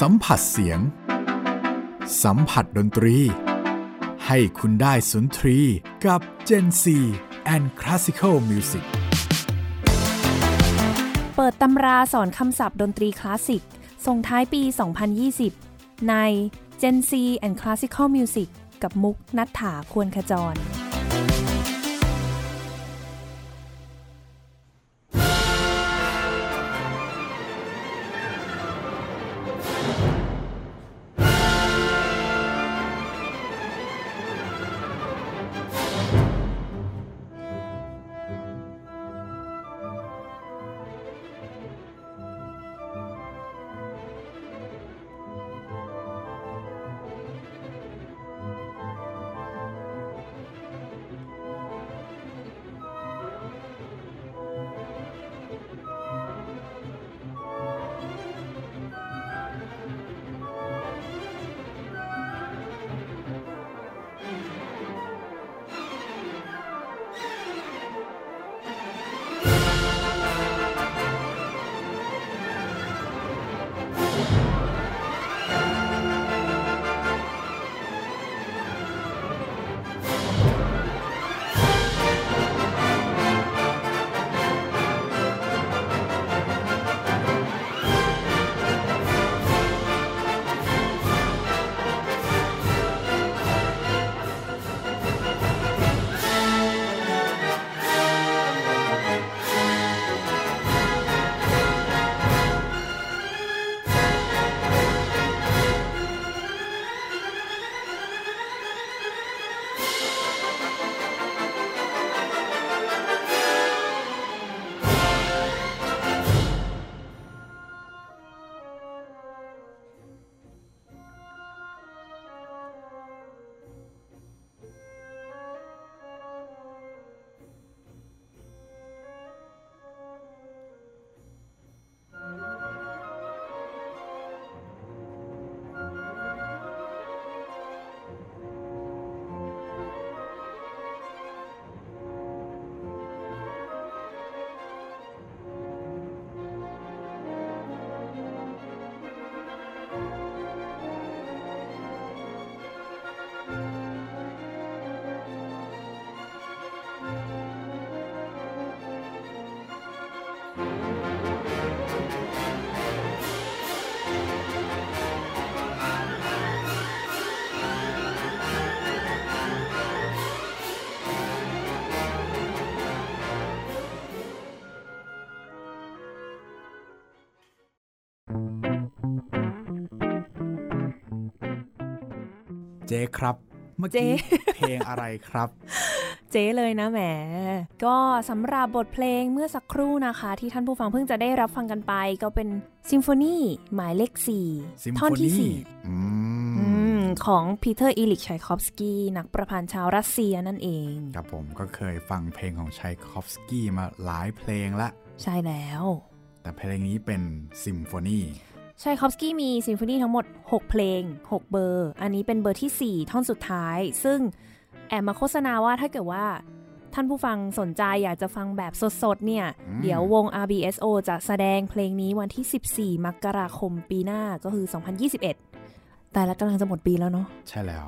สัมผัสเสียง สัมผัสดนตรี ให้คุณได้สุนทรีกับ Gen C and Classical Music เปิดตำราสอนคำศัพท์ดนตรีคลาสสิก ส่งท้ายปี 2020 ใน Gen C and Classical Music กับมุกนัฐถาควรขจร เจ๊ครับ เมื่อเจ๊กี้เพลงอะไรครับ เจ๊เลยนะแหม ก็สำหรับบทเพลงเมื่อสักครู่นะคะ ที่ท่านผู้ฟังเพิ่งจะได้รับฟังกันไป ก็เป็นซิมโฟนีหมายเลข4ท่อนที่4อือืมมของพีเตอร์อีลิกชัยคอฟสกี้นักประพันธ์ชาวรัสเซียนั่นเองครับผมก็เคยฟังเพลงของชัยคอฟสกี้มาหลายเพลงละ ใช่แล้ว แต่เพลงนี้เป็นซิมโฟนี ชัยคอฟสกี้มีซิมโฟนีทั้งหมด 6 เพลง 6 เบอร์ อันนี้เป็นเบอร์ที่ 4 ท่อนสุดท้าย ซึ่งแอบมาโฆษณาว่าถ้าเกิดว่าท่านผู้ฟังสนใจอยากจะฟังแบบสดๆ เนี่ย เดี๋ยววง RBSO จะแสดงเพลงนี้วันที่ 14 มกราคมปีหน้าก็คือ 2021 แต่ละกำลังจะหมดปีแล้วเนาะใช่แล้ว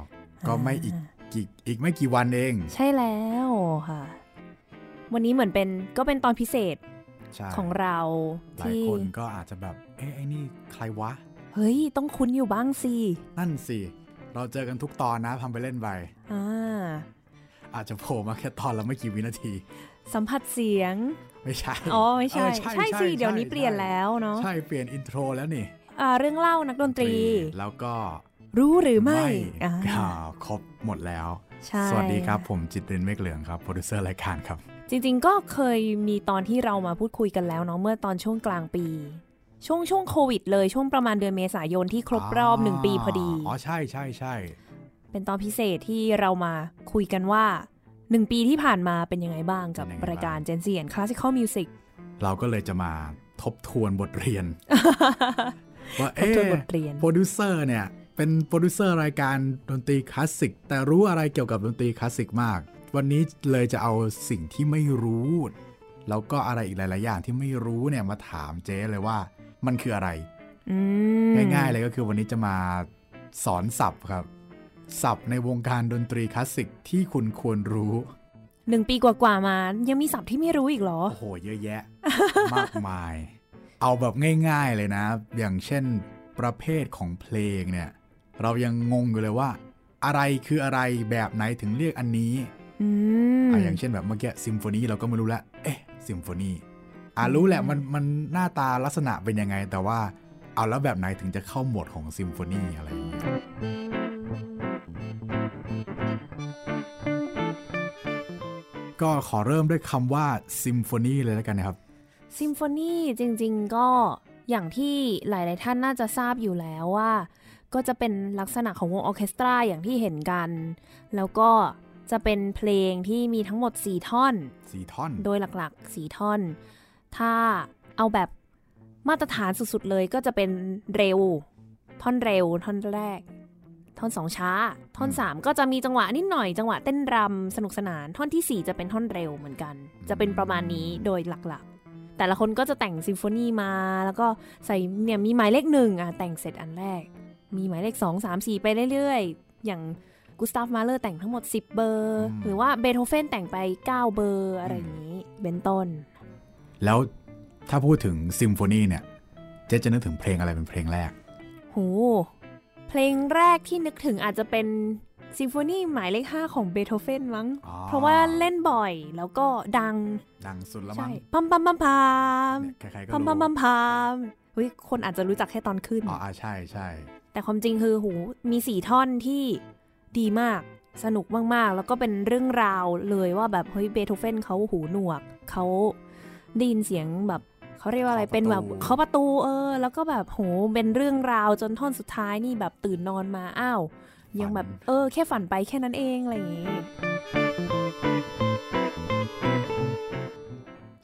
ก็ไม่อีกกี่อีกไม่กี่วันเอง ใช่แล้วค่ะ วันนี้เหมือนเป็นก็เป็นตอนพิเศษใช่ของเราหลายที่คนก็อาจจะแบบ เอ๊ะไอ้นี่ใครวะ เฮ้ย ต้องคุ้นอยู่บ้างสิ นั่นสิ เราเจอกันทุกตอนนะทำไปเล่นไปอ่าอาจจะโผล่มาแค่ตอนละไม่กี่วินาที สัมผัสเสียง ไม่ใช่ อ๋อ ไม่ใช่เออใช่สิ เดี๋ยวนี้เปลี่ยนใช่แล้วเนาะ ใช่ เปลี่ยนอินโทรแล้วนี่ อ่า เรื่องเล่านักดนตรี แล้วก็ รู้หรือไม่อ่าอ่าครบหมดแล้วใช่สวัสดีครับ ผมจิตเรนเมฆเหลืองครับ โปรดิวเซอร์รายการครับ จริง ๆ ก็เคยมีตอนที่เรามาพูดคุยกันแล้วเนาะ เมื่อตอนช่วงกลางปี ช่วงช่วงโควิดเลยช่วงประมาณเดือนเมษายนที่ครบรอบหนึ่งปีพอดี อ๋อใช่ใช่ใช่ เป็นตอนพิเศษที่เรามาคุยกันว่าหนึ่งปีที่ผ่านมาเป็นยังไงบ้างกับรายการ Gen Z and Classical Music เราก็เลยจะมาทบทวนบทเรียน ว่าทบทวนเอ๊ะบทเรียนโปรดิวเซอร์เนี่ย เป็นโปรดิวเซอร์รายการดนตรีคลาสสิก แต่รู้อะไรเกี่ยวกับดนตรีคลาสสิกมาก วันนี้เลยจะเอาสิ่งที่ไม่รู้ แล้วก็อะไรอีกหลาย ๆ อย่างที่ไม่รู้เนี่ยมาถามเจ๊เลยว่า มันคืออะไรอืมง่ายๆเลยก็คือวันนี้จะมาสอนศัพท์ครับ ศัพท์ในวงการดนตรีคลาสสิกที่คุณควรรู้หนึ่งปีกว่าๆมา ยังมีศัพท์ที่ไม่รู้อีกเหรอ โอ้โห เยอะแยะ มากมาย เอาแบบง่ายๆเลยนะ อย่างเช่นประเภทของเพลงเนี่ย เรายังงงอยู่เลยว่า อะไรคืออะไรแบบไหนถึงเรียกอันนี้ อืมอะอย่างเช่นแบบเมื่อกี้ซิมโฟนีเราก็ไม่รู้แล้วเอ๊ะซิมโฟนี อะรู้แหละมันมันหน้าตาลักษณะเป็นยังไง แต่ว่าเอาแล้วแบบไหนถึงจะเข้าหมวดของซิมโฟนีอะไรอย่างเงี้ยก็ขอเริ่มด้วยคำว่าซิมโฟนีเลยแล้วกันนะครับซิมโฟนีจริงๆก็อย่างที่หลาย ๆ ท่านน่าจะทราบอยู่แล้วว่า ก็จะเป็นลักษณะของวงออร์เคสตราอย่างที่เห็นกัน แล้วก็จะเป็นเพลงที่มีทั้งหมด 4 ท่อนสี่ท่อน โดยหลักๆ 4 ท่อน ถ้าเอาแบบมาตรฐานสุดๆเลยก็จะเป็นเร็ว ท่อนเร็ว ท่อนแรก ท่อนสองช้า ท่อนสามก็จะมีจังหวะนิดหน่อยจังหวะเต้นรำสนุกสนาน ท่อนที่สี่จะเป็นท่อนเร็วเหมือนกัน จะเป็นประมาณนี้โดยหลักๆ แต่ละคนก็จะแต่งซิมโฟนีมา แล้วก็ใส่เนี่ยมีหมายเลขหนึ่งอะแต่งเสร็จอันแรก มีหมายเลขสองสามสี่ไปเรื่อยๆ อย่างกุสตาฟมาเลอร์แต่งทั้งหมด 10 เบอร์ หรือว่าเบโธเฟนแต่งไป 9 เบอร์อะไรอย่างนี้ เป็นต้น แล้วถ้าพูดถึงซิมโฟนีเนี่ย เจ๊จะนึกถึงเพลงอะไรเป็นเพลงแรกโหเพลงแรกที่นึกถึงอาจจะเป็นซิมโฟนีหมายเลข5ของเบโธเฟนมั้งอ๋อเพราะว่าเล่นบ่อยแล้วก็ดัง ดังสุดแล้วใช่มั้งพัมพัมพัมพัมเนี่ยใครๆก็พัมรู้พัมพัมพัมเฮ้ยคนอาจจะรู้จักแค่ตอนขึ้น อ๋ออะใช่ใช่ แต่ความจริงคือหูมีสี่ท่อนที่ดีมากสนุกมาก ๆ แล้วก็เป็นเรื่องราวเลยว่าแบบเฮ้ยเบโธเฟนเขาหูหนวกเขา ได้ยินเสียงแบบเขาเรียกว่าอะไรเป็นแบบเคาะประตูเออ แล้วก็แบบโหเป็นเรื่องราวจนท่อนสุดท้ายนี่แบบตื่นนอนมาอ้าว ยังแบบเออ แค่ฝันไปแค่นั้นเองอะไรอย่างงี้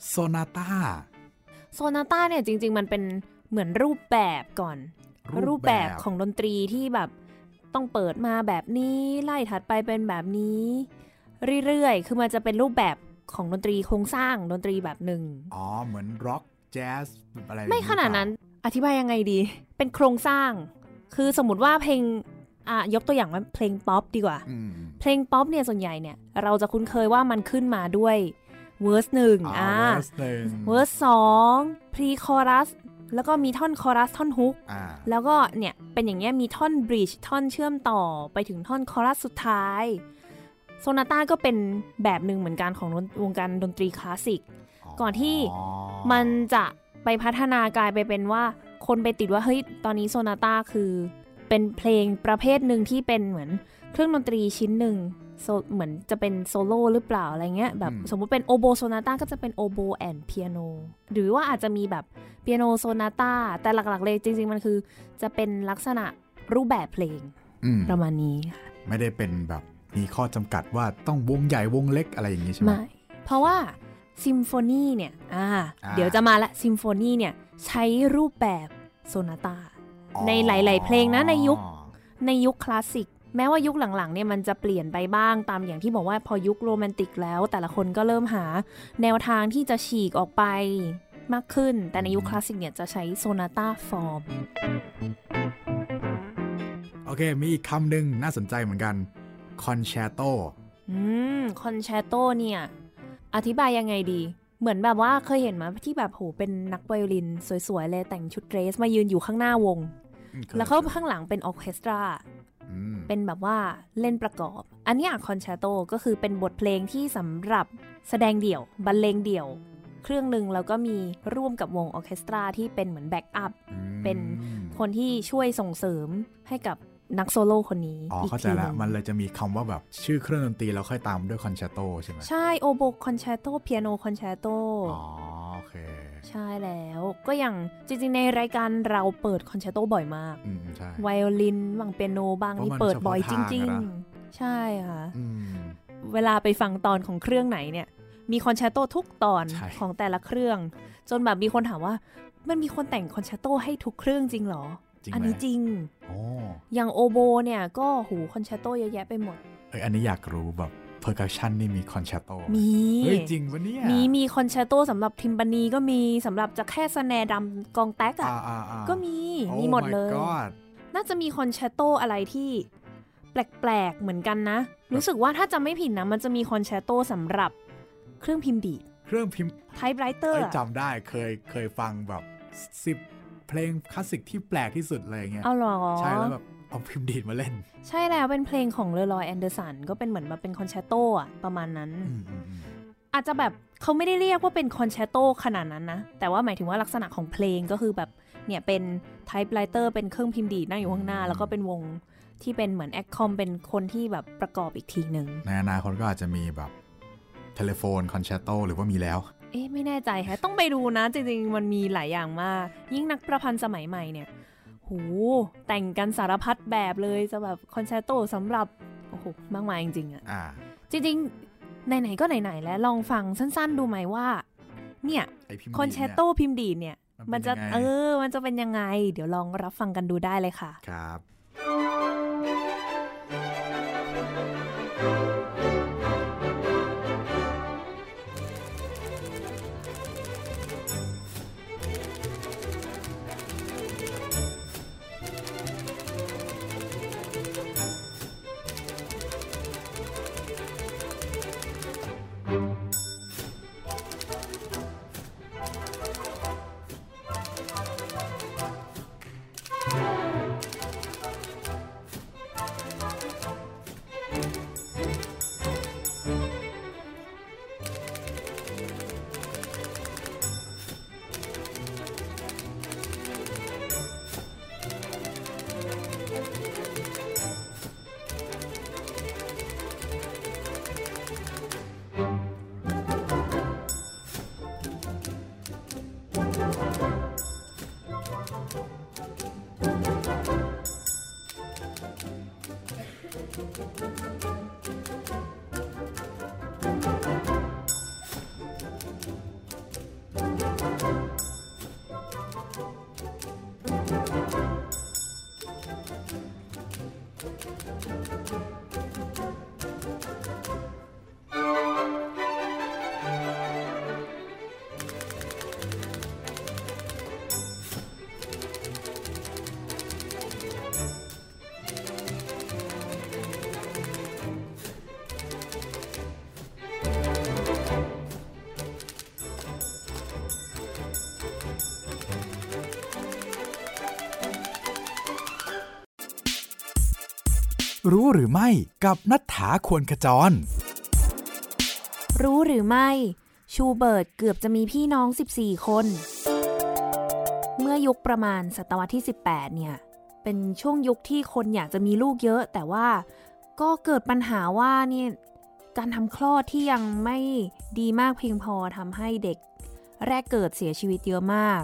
โซนาต้าโซนาต้าเนี่ยจริง ๆ มันเป็นเหมือนรูปแบบก่อน รูปแบบของดนตรีที่แบบต้องเปิดมาแบบนี้ไล่ถัดไปเป็นแบบนี้ เรื่อยๆ คือมันจะเป็นรูปแบบ ของดนตรีโครงสร้างดนตรีแบบหนึ่งอ๋อ เหมือนร็อกแจ๊สอะไรไม่ขนาดนั้นอธิบายยังไงดี เป็นโครงสร้าง คือสมมติว่าเพลงอะยกตัวอย่างว่าเพลงป๊อปดีกว่าอืมเพลงป๊อปเนี่ยส่วนใหญ่เนี่ยเราจะคุ้นเคยว่ามันขึ้นมาด้วย verse หนึ่งอ่าอ่า verse หนึ่งเวอร์สอง pre-chorus แล้วก็มีท่อนคอรัสท่อน hook อ่าแล้วก็เนี่ยเป็นอย่างเงี้ยมีท่อน bridge ท่อนเชื่อมต่อไปถึงท่อนคอรัสสุดท้าย โซนาต้าก็เป็นแบบหนึ่งเหมือนกันของวงการดนตรีคลาสสิก ก่อนที่มันจะไปพัฒนากลายไปเป็นว่า คนไปติดว่าเฮ้ยตอนนี้โซนาต้าคือ เป็นเพลงประเภทหนึ่งที่เป็นเหมือนเครื่องดนตรีชิ้นหนึ่งโซเหมือนจะเป็นโซโล่หรือเปล่าอะไรเงี้ยแบบอืมสมมุติเป็นโอโบโซนาต้าก็จะเป็นโอโบ and เปียโนหรือว่าอาจจะมีแบบเปียโนโซนาต้าแต่หลักๆเลยจริง ๆ มันคือ จะเป็นลักษณะรูปแบบเพลงอืมประมาณนี้ค่ะไม่ได้เป็นแบบ มีข้อจำกัดว่าต้องวงใหญ่วงเล็กอะไรอย่างนี้ใช่ไหมไม่เพราะว่าซิมโฟนีเนี่ยอ่าอ่าเดี๋ยวจะมาละซิมโฟนีเนี่ยใช้รูปแบบโซนาตาอ๋อในหลาย ๆ เพลงนะในยุคในยุคคลาสสิกแม้ว่ายุคหลังๆเนี่ยมันจะเปลี่ยนไปบ้างตามอย่างที่บอกว่าพอยุคโรแมนติกแล้ว แต่ละคนก็เริ่มหาแนวทางที่จะฉีกออกไปมากขึ้น แต่ในยุคคลาสสิกเนี่ยจะใช้ sonata form โอเค มีอีกคำหนึ่งน่าสนใจเหมือนกัน คอนแชร์โตอืมคอนแชร์โตเนี่ย อธิบายยังไงดี เหมือนแบบว่าเคยเห็นมาที่แบบโหเป็นนักไวโอลิน สวยๆ เลยแต่งชุดเดรสมายืนอยู่ข้างหน้าวง แล้วเขาข้างหลังเป็นออร์เคสตราอืมเป็นแบบว่าเล่นประกอบ อันเนี้ยคอนแชร์โตก็คือเป็นบทเพลงที่สำหรับแสดงเดี่ยว บรรเลงเดี่ยว เครื่องหนึ่งแล้วก็มีร่วมกับวงออร์เคสตราที่เป็นเหมือน backup อืมเป็นคนที่ช่วยส่งเสริมให้กับ นักโซโล่คนนี้อ๋ออีกเข้าใจทีหละนึ่งมันเลยจะมีคำว่าแบบชื่อเครื่องดนตรีแล้วค่อยตามด้วยคอนแชร์โตใช่ไหมใช่โอโบคอนแชร์โตเปียโนคอนแชร์โตอ๋อโอเคใช่แล้วก็อย่างจริงๆในรายการเราเปิดคอนแชร์โตบ่อยมากอืมใช่ไวโอลินบ้างเปียโนบ้างเพราะนี่มันเปิดบ่อยเฉจพาะทางจริงๆอะนะใช่ค่ะอืมเวลาไปฟังตอนของเครื่องไหนเนี่ย มีคอนแชร์โตทุกตอนใช่ของแต่ละเครื่อง จนแบบมีคนถามว่า มันมีคนแต่งคอนแชร์โตให้ทุกเครื่องจริงเหรอ จริงไหมอันนี้จริงโอ้อย่างโอโบเนี่ยก็หูคอนแชร์โตเยอะแยะไปหมดเอ้ยอันนี้อยากรู้แบบ percussion นี่มีคอนแชร์โตมีเฮ้ยจริงปะเนี่ยมีมีคอนแชร์โตสำหรับ timpani ก็มีสำหรับจะแค่ snare drum กลองแต๊กอะอ่าอ่าอ่าก็มี Oh my God มีหมดเลย น่าจะมีคอนแชร์โตอะไรที่แปลกๆเหมือนกันนะ รู้สึกว่าถ้าจำไม่ผิดนะ มันจะมีคอนแชร์โตสำหรับเครื่องพิมพ์ดีดเครื่องพิมพ์ typewriter เอ้ยจำได้เคยเคยฟังแบบสิบ เพลงคลาสสิกที่แปลกที่สุดเลยอย่างเงี้ยเอาเหรอใช่แล้วแบบเอาพิมพ์ดีดมาเล่น ใช่แล้วเป็นเพลงของเลอรอยแอนเดอร์สันก็เป็นเหมือนแบบเป็นคอนแชร์โตอะประมาณนั้นอืมอืมอืมอาจจะแบบเขาไม่ได้เรียกว่าเป็นคอนแชร์โตขนาดนั้นนะ แต่ว่าหมายถึงว่าลักษณะของเพลงก็คือแบบเนี่ยเป็น typewriter เป็นเครื่องพิมพ์ดีดนั่งอยู่ข้างหน้า แล้วก็เป็นวงที่เป็นเหมือน accom เป็นคนที่แบบประกอบอีกทีหนึ่งในอนาคตก็อาจจะมีแบบ telephone คอนแชร์โตหรือว่ามีแล้ว เอ๊ะไม่แน่ใจแฮะต้องไปดูนะ จริงๆ มันมีหลายอย่างมาก ยิ่งนักประพันธ์สมัยใหม่เนี่ยโหแต่งกันสารพัดแบบเลยจะแบบคอนแชร์โตสำหรับโอ้โหมากมายจริงๆอะอ่าจริงๆไหนๆก็ไหนๆแล้วลองฟังสั้นๆดูไหมว่า เนี่ยไอพิมพ์คอนแชร์โตพิมพ์ดีดเนี่ย มันมันเป็นจะยังไงเออ มันจะเป็นยังไง เดี๋ยวลองรับฟังกันดูได้เลยค่ะ ครับ รู้หรือไม่กับณัฏฐาควรขจร รู้หรือไม่ ชูเบิร์ตเกือบจะมีพี่น้อง 14 คน เมื่อยุคประมาณศตวรรษที่ 18 เนี่ย เป็นช่วงยุคที่คนอยากจะมีลูกเยอะ แต่ว่าก็เกิดปัญหาว่าเนี่ยการทำคลอดที่ยังไม่ดีมากเพียงพอทำให้เด็ก แรกเกิดเสียชีวิตเยอะมาก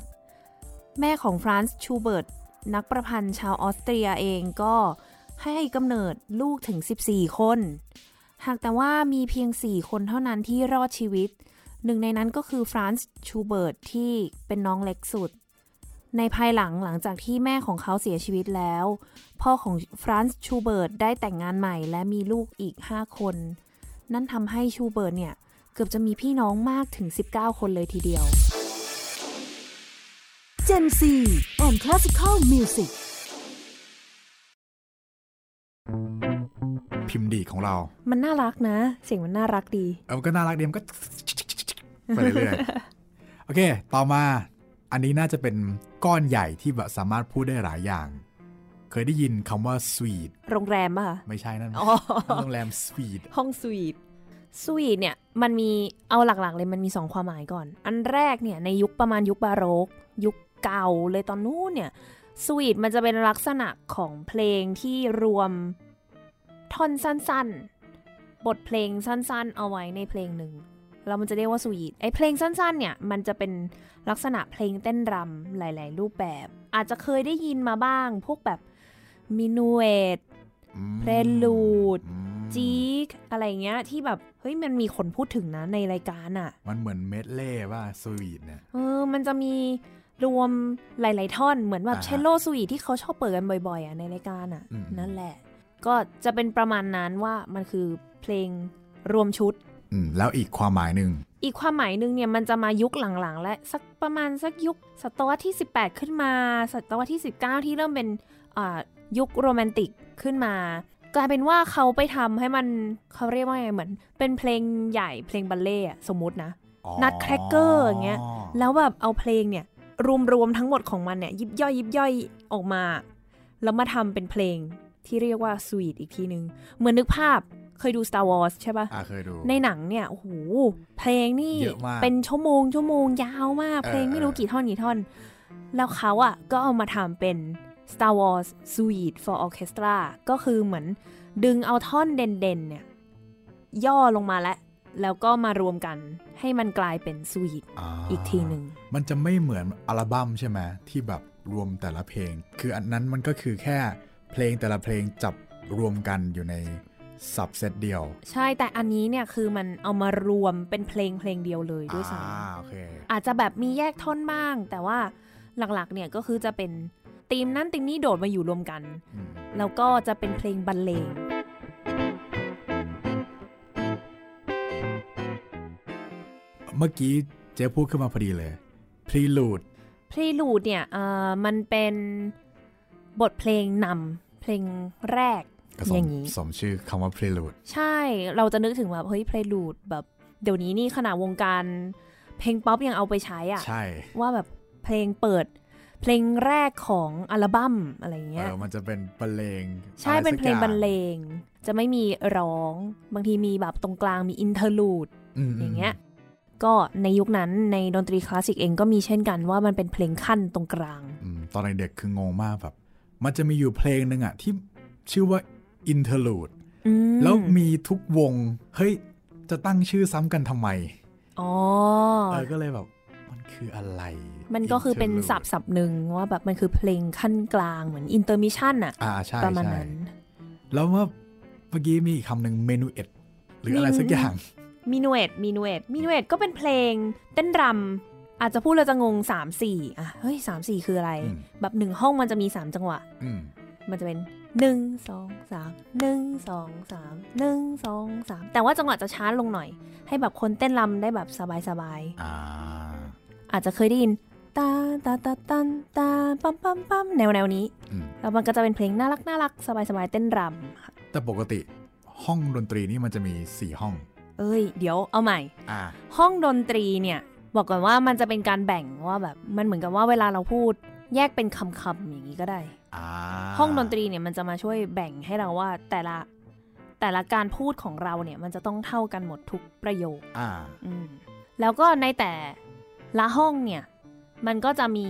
แม่ของฟรานซ์ชูเบิร์ตนักประพันธ์ชาวออสเตรียเองก็ ให้กำเนิดลูกถึง 14 คน หากแต่ว่ามีเพียง 4 คนเท่านั้นที่รอดชีวิต หนึ่งในนั้นก็คือฟรานซ์ชูเบิร์ตที่เป็นน้องเล็กสุด ในภายหลังหลังจากที่แม่ของเขาเสียชีวิตแล้ว พ่อของฟรานซ์ชูเบิร์ตได้แต่งงานใหม่และมีลูกอีก 5 คน นั่นทำให้ชูเบิร์ตเนี่ยเกือบจะมีพี่น้องมากถึง 19 คนเลยทีเดียว Gen C and Classical Music พิมพ์ดีดของเรา มันน่ารักนะ เสียงมันน่ารักดีเออมันก็น่ารักดีมันก็ไปเรื่อยๆ โอเค ต่อมา อันนี้น่าจะเป็นก้อนใหญ่ที่แบบสามารถพูดได้หลายอย่าง เคยได้ยินคำว่า sweet โรงแรมป่ะคะไม่ใช่นั่นอ๋อโรงแรม sweet ห้องสวีทสวีทเนี่ยมันมีเอาหลักๆเลยมันมีสองความหมายก่อน อันแรกเนี่ยในยุคประมาณยุคบาโรก ยุคเก่าเลยตอนนู้นเนี่ย สวีทมันจะเป็นลักษณะของเพลงที่รวมท่อนสั้นๆ บทเพลงสั้นๆ เอาไว้ในเพลงหนึ่งแล้วมันจะเรียกว่าสวีทไอเพลงสั้นๆ เนี่ย มันจะเป็นลักษณะเพลงเต้นรำหลาย ๆ รูปแบบ อาจจะเคยได้ยินมาบ้าง พวกแบบมินูเอตอืม Prelude อืมจี๊กอะไรเงี้ยที่แบบ เฮ้ยมันมีคนพูดถึงนะในรายการอะ่ะ มันเหมือนเมดเล่ว่า sweet เนี่ยเออ มันจะมี รวมหลาย ๆ ท่อนเหมือนแบบอ่าฮะเชลโลสวีทที่เขาชอบเปิดกันบ่อยๆอะ่ะในรายการอะ่ะอืมนั่นแหละ ก็จะเป็นประมาณนั้นว่ามันคือเพลงรวมชุดอืมแล้วอีกความหมายหนึ่งอีกความหมายหนึ่งเนี่ยมันจะมายุคหลังๆ และสักประมาณสักยุคศตวรรษที่ 18 ขึ้นมา ศตวรรษที่ 19 ที่เริ่มเป็นอ่ายุคโรแมนติกขึ้นมา กลายเป็นว่าเขาไปทำให้มันเขาเรียกว่าไงเหมือน เป็นเพลงใหญ่เพลงบัลเล่ต์อะสมมตินะอ๋อนัดแครกเกอร์อย่างเงี้ยแล้วแบบเอาเพลงเนี่ย รวมๆทั้งหมดของมันเนี่ยยิบย่อยยิบย่อยออกมา แล้วมาทำเป็นเพลงที่เรียกว่าสวีทอีกทีนึง เหมือนนึกภาพเคยดู Star Wars ใช่ปะอ่าเคยดูในหนังเนี่ย โอ้โห เพลงนี่เยอะมากเป็นชั่วโมง ชั่วโมงยาวมากเออเพลงไม่รู้เออกี่ท่อน กี่ท่อน แล้วเขาอะก็เอามาทำเป็น Star Wars Suite for Orchestra ก็คือเหมือนดึงเอาท่อนเด่นๆเนี่ย ย่อลงมาแล้ว แล้วก็มารวมกันให้มันกลายเป็นสวีทาอีกทีหนึ่ง มันจะไม่เหมือนอัลบั้มใช่ไหมที่แบบรวมแต่ละเพลง คืออันนั้นมันก็คือแค่เพลงแต่ละเพลงจับรวมกันอยู่ในสับเซตเดียว ใช่แต่อันนี้เนี่ยคือมันเอามารวมเป็นเพลงเพลงเดียวเลยด้วยซ้อ่าโอเคำอาจจะแบบมีแยกท่อนบ้าง แต่ว่าหลักๆเนี่ยก็คือจะเป็นธีมนั้นธีมนี้โดดมาอยู่รวมกันอืมแล้วก็จะเป็นเพลงบรรเลง เมื่อกี้เจ๊พูดขึ้นมาพอดีเลย Prelude พรีลูดเนี่ยเอ่อมันเป็นบทเพลงนำเพลงแรกก็สอมย่างนี้สมชื่อคำว่า Prelude ใช่เราจะนึกถึงแบบเฮ้ยเพลลูดแบบเดี๋ยวนี้นี่ขนาดวงการเพลงป๊อปยังเอาไปใช้อะใช่ว่าแบบเพลงเปิดเพลงแรกของอัลบั้มอะไรเงี้ยเออมันจะเป็นบรรเลง ใช่อะไรเป็นสักเพลงอย่าบรรเลง จะไม่มีร้อง บางทีมีแบบตรงกลางมี interlude อย่างเงี้ย ก็ในยุคนั้นในดนตรีคลาสสิกเองก็มีเช่นกันว่ามันเป็นเพลงคั่นตรงกลางอืมตอนเด็กๆคืองงมากแบบ มันจะมีอยู่เพลงหนึ่งอะที่ชื่อว่า Interlude อืมแล้วมีทุกวง เฮ้ย จะตั้งชื่อซ้ำกันทำไมอ๋อเออก็เลยแบบมันคืออะไร มันก็คือเป็น Interlude ศัพท์ศัพท์หนึ่งว่าแบบมันคือเพลงคั่นกลางเหมือน intermission อะอ่าใช่ใช่ประมาณนั้น แล้วเมื่อเมื่อกี้มีอีกคำหนึ่ง minuet หรืออะไรมีสักอย่าง minuet minuet minuet ก็เป็นเพลงเต้นรำอาจจะพูดเราจะงงสามสี่อะเฮ้ยสามสี่คืออะไรอืมแบบหนึ่งห้องมันจะมีสามจังหวะอืมมันจะเป็นหนึ่งสองสามหนึ่งสองสามหนึ่งสองสามแต่ว่าจังหวะจะช้าลงหน่อย ให้แบบคนเต้นรำได้แบบสบายอ่าๆอาจจะเคยได้ยินตาตาตาตันตาปั๊มปั๊มปั๊มแนวแนวนี้อืมแล้วมันก็จะเป็นเพลงน่ารักน่ารักสบายสบายๆเต้นรำค่ะแต่ปกติห้องดนตรีนี่มันจะมีสี่ห้อง เอ้ย เดี๋ยวเอาใหม่อ่าห้องดนตรีเนี่ย บอกก่อนว่ามันจะเป็นการแบ่งว่าแบบมันเหมือนกับว่าเวลาเราพูด แยกเป็นคำๆอย่างนี้ก็ได้อ่าห้องดนตรีเนี่ยมันจะมาช่วยแบ่งให้เราว่าแต่ละแต่ละการพูดของเราเนี่ยมันจะต้องเท่ากันหมดทุกประโยคอ่าอืมแล้วก็ในแต่ละห้องเนี่ย มันก็จะมี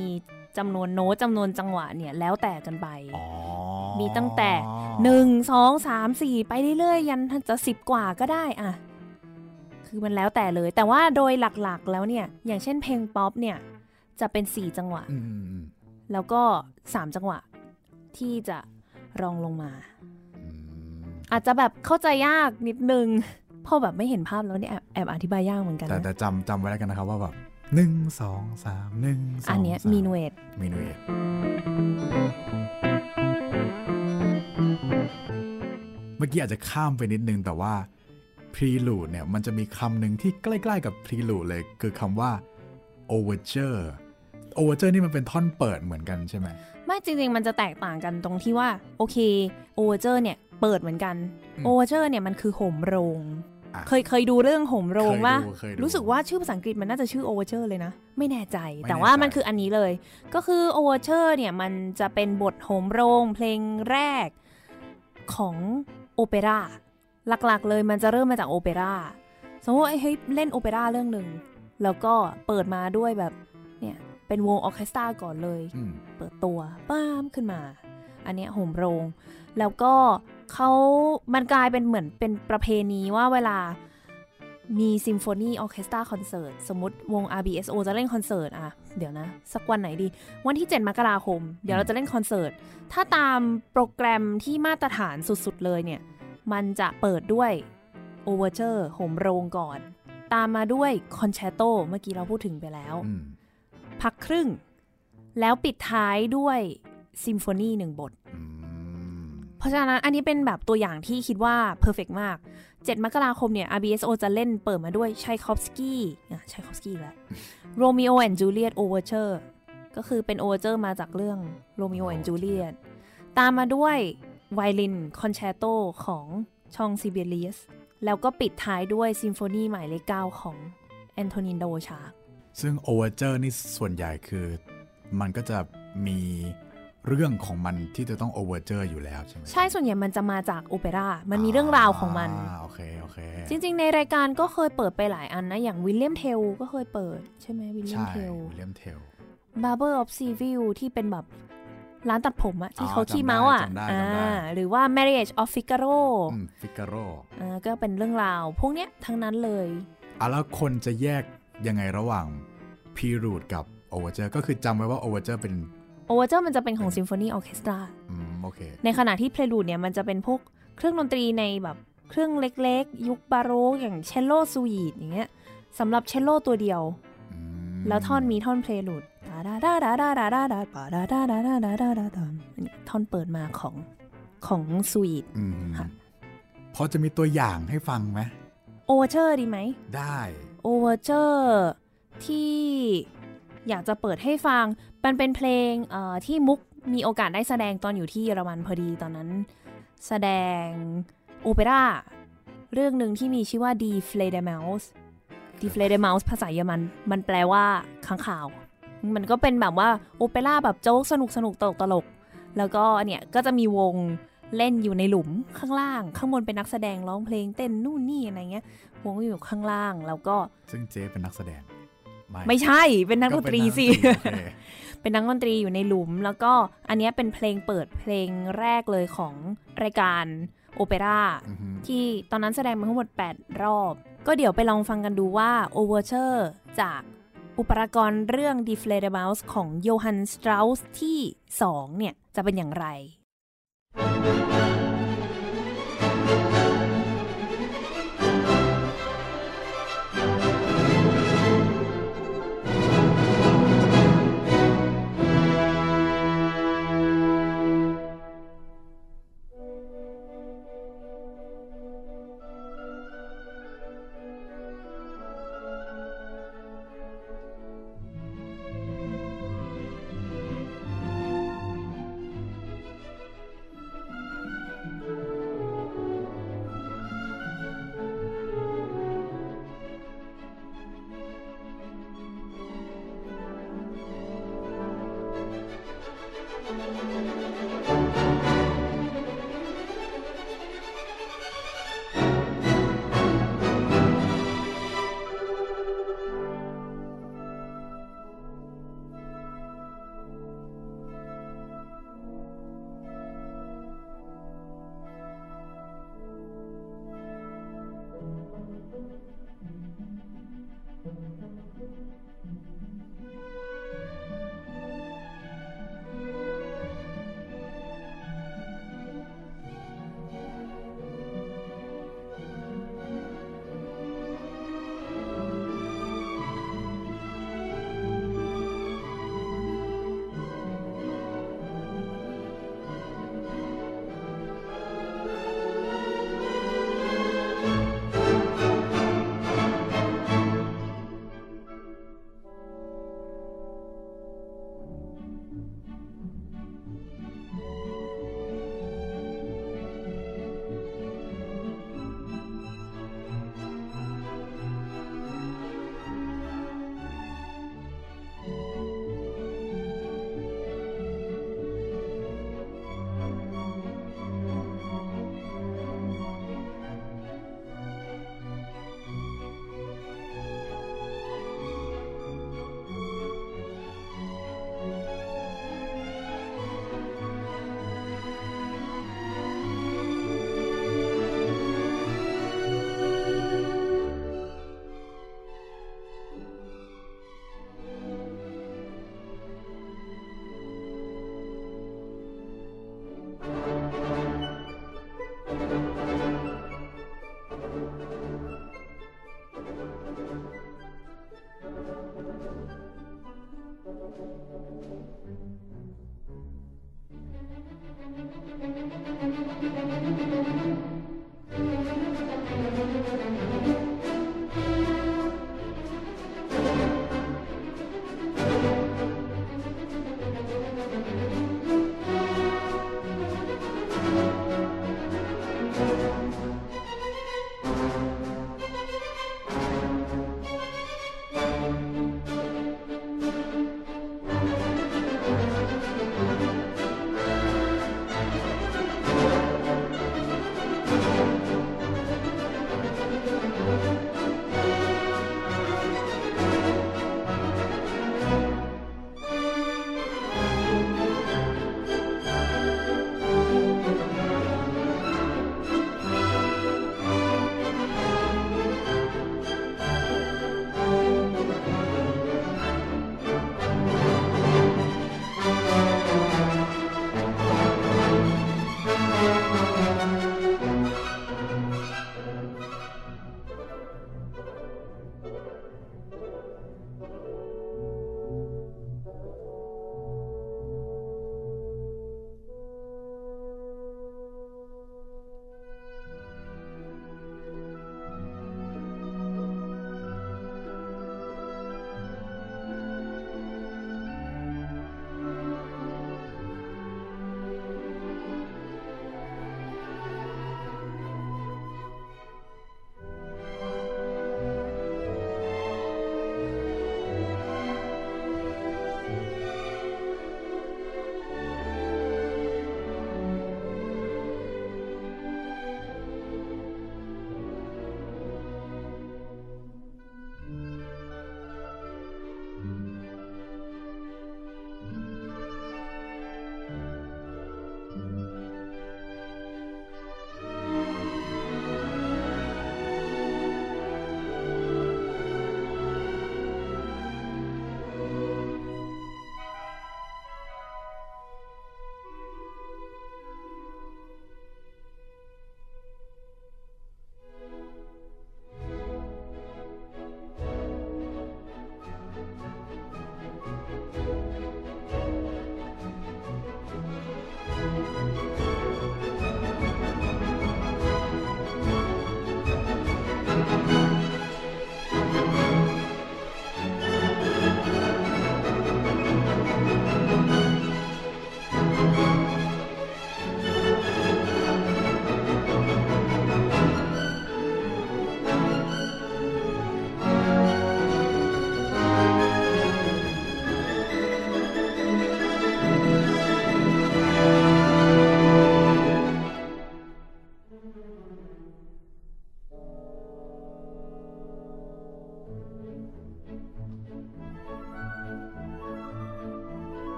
จำนวนโน้ตจำนวนจังหวะเนี่ยแล้วแต่กันไปอ๋อมีตั้งแต่หนึ่งสองสามสี่ไปเรื่อยๆยันจะสิบกว่าก็ได้อะ คือมันแล้วแต่เลย แต่ว่าโดยหลักๆแล้วเนี่ย อย่างเช่นเพลงป๊อปเนี่ย จะเป็นสี่จังหวะอืมอืมอืมแล้วก็สามจังหวะ ที่จะรองลงมาอืมอาจจะแบบเข้าใจยากนิดนึงพอแบบไม่เห็นภาพแล้วเนี่ยแอบแอบอธิบายยากเหมือนกัน แต่นะแต่จำจำไว้แล้วกันนะครับว่าแบบหนึ่งสองสามหนึ่งสองอันเนี้ยสามมีนูเอตเมนูเอ็ดเมื่อกี้อาจจะข้ามไปนิดนึงแต่ว่า prelude เนี่ยมันจะมีคำหนึ่งที่ใกล้ๆกับ prelude เลย คือคำว่า overture overture นี่มันเป็นท่อนเปิดเหมือนกันใช่ไหมไม่จริง ๆ มันจะแตกต่างกันตรงที่ว่า โอเคโอเวอร์เจอร์เนี่ยเปิดเหมือนกันอืมโอเวอร์เจอร์เนี่ยมันคือโหมโรงอะเคยเคยดูเรื่องโหมโรงเคยว่าดูเคยดูรู้สึกว่าชื่อภาษาอังกฤษมันน่าจะชื่อโอเวอร์เจอร์เลยนะ ไม่แน่ใจไม่แต่ว่าแน่ใจมันคืออันนี้เลย ก็คือโอเวอร์เจอร์เนี่ยมันจะเป็นบทโหมโรงเพลงแรกของโอเปร่า หลักๆ เลยมันจะเริ่มมาจากโอเปร่าสมมติว่าเฮ้ยเล่นโอเปร่าเรื่องหนึ่งแล้วก็เปิดมาด้วยแบบเนี่ยเป็นวงออร์เคสตราก่อนเลยอืมเปิดตัวป้ามขึ้นมา อันเนี้ยโหมโรง แล้วก็เขามันกลายเป็นเหมือนเป็นประเพณีว่าเวลามีซิมโฟนีออร์เคสตราคอนเสิร์ตสมมติวง RBSO จะเล่นคอนเสิร์ตอะเดี๋ยวนะ สักวันไหนดี วันที่ 7 มกราคม เดี๋ยวเราจะเล่นคอนเสิร์ต ถ้าตามโปรแกรมที่มาตรฐานสุด ๆ เลยเนี่ย มันจะเปิดด้วยโอเวอร์เจอร์โหมโรงก่อน ตามมาด้วย concerto เมื่อกี้เราพูดถึงไปแล้วอืมพักครึ่ง แล้วปิดท้ายด้วยซิมโฟนีหนึ่งบทอืมเพราะฉะนั้นอันนี้เป็นแบบตัวอย่างที่คิดว่า perfect มาก 7 มกราคมเนี่ย RBSO จะเล่นเปิดมาด้วยชัยคอฟสกี้อะชัยคอฟสกี้แล้ว Romeo and Juliet Overture ก็คือเป็น Overture มาจากเรื่อง Romeo and Juliet ตามมาด้วย ไวโอลิน concerto ของ Jean Sibelius แล้วก็ปิดท้ายด้วยซิมโฟนีหมายเลข9ของ Antonín Dvořákซึ่งโอเวอร์เจอร์นี่ส่วนใหญ่คือ มันก็จะมีเรื่องของมันที่จะต้องโอเวอร์เจอร์อยู่แล้วใช่ไหมใช่ส่วนใหญ่มันจะมาจากโอเปร่ามันมีเรื่องราวของมันอ่าโอเคโอเคจริง ๆ ในรายการก็เคยเปิดไปหลายอันนะ อย่างวิลเลียมเทลก็เคยเปิด ใช่ไหมวิลเลียมใช่เทลวิลเลียมเทล Barber of Seville ที่เป็นแบบ ร้านตัดผมอะที่อ๋อเขาขี้จำได้เมาส์อะจำได้อ่าจำได้หรือว่า Marriage of Figaro ฟิกาโรอ่าก็เป็นเรื่องราว พวกเนี้ยทั้งนั้นเลยอะแล้วคนจะแยกยังไงระหว่าง prelude กับ overture ก็คือจำไว้ว่า overture เป็น Overture มันจะเป็นของ Symphony Orchestra อืมโอเคในขณะที่ Prelude เนี่ยมันจะเป็นพวกเครื่องดนตรีในแบบเครื่องเล็กๆ ยุคบาโรกอย่างเชลโลสวีทอย่างเงี้ยสำหรับเชลโลตัวเดียวอืมแล้วท่อนมีท่อน prelude ดาดาดาดาดาดาดาดาปาดาดาดาดาดาดาดาท่อนเปิดมาของของสวีทอืมค่ะพอจะมีตัวอย่างให้ฟังไหม overture ดีไหม ได้ overture ที่อยากจะเปิดให้ฟัง มันเป็นเพลงเอ่อที่มุกมีโอกาสได้แสดงตอนอยู่ที่เยอรมันพอดีตอนนั้น แสดงโอเปร่าเรื่องหนึ่งที่มีชื่อว่า Die f l e d e m a u s Die f l e d e m a u s ภาษาเยอรมัน มันแปลว่าค้างข่าว มันก็เป็นแบบว่าโอเปร่าแบบโจ๊กสนุกสนุกตลกตลกๆแล้วก็เนี่ยก็จะมีวงเล่นอยู่ในหลุมข้างล่าง ข้างบนเป็นนักแสดงร้องเพลงเต้นนู่นนี่อะไรเงี้ยวงอยู่ข้างล่างแล้วก็ซึ่งเจ๊เป็นนักแสดง ไม่ใช่เป็นนักดนตรีสิก็เป็นนักดนตรีโอเคเป็นนักดนตรีอยู่ในหลุม แล้วก็อันเนี้ยเป็นเพลงเปิดเพลงแรกเลยของรายการโอเปร่าอือฮึที่ตอนนั้นแสดงมาทั้งหมด 8 รอบ ก็เดี๋ยวไปลองฟังกันดูว่า Overture จาก อุปกรณ์เรื่อง d e f l a t e m o u s ของโยฮันสตราสที่ 2 เนี่ย จะเป็นอย่างไร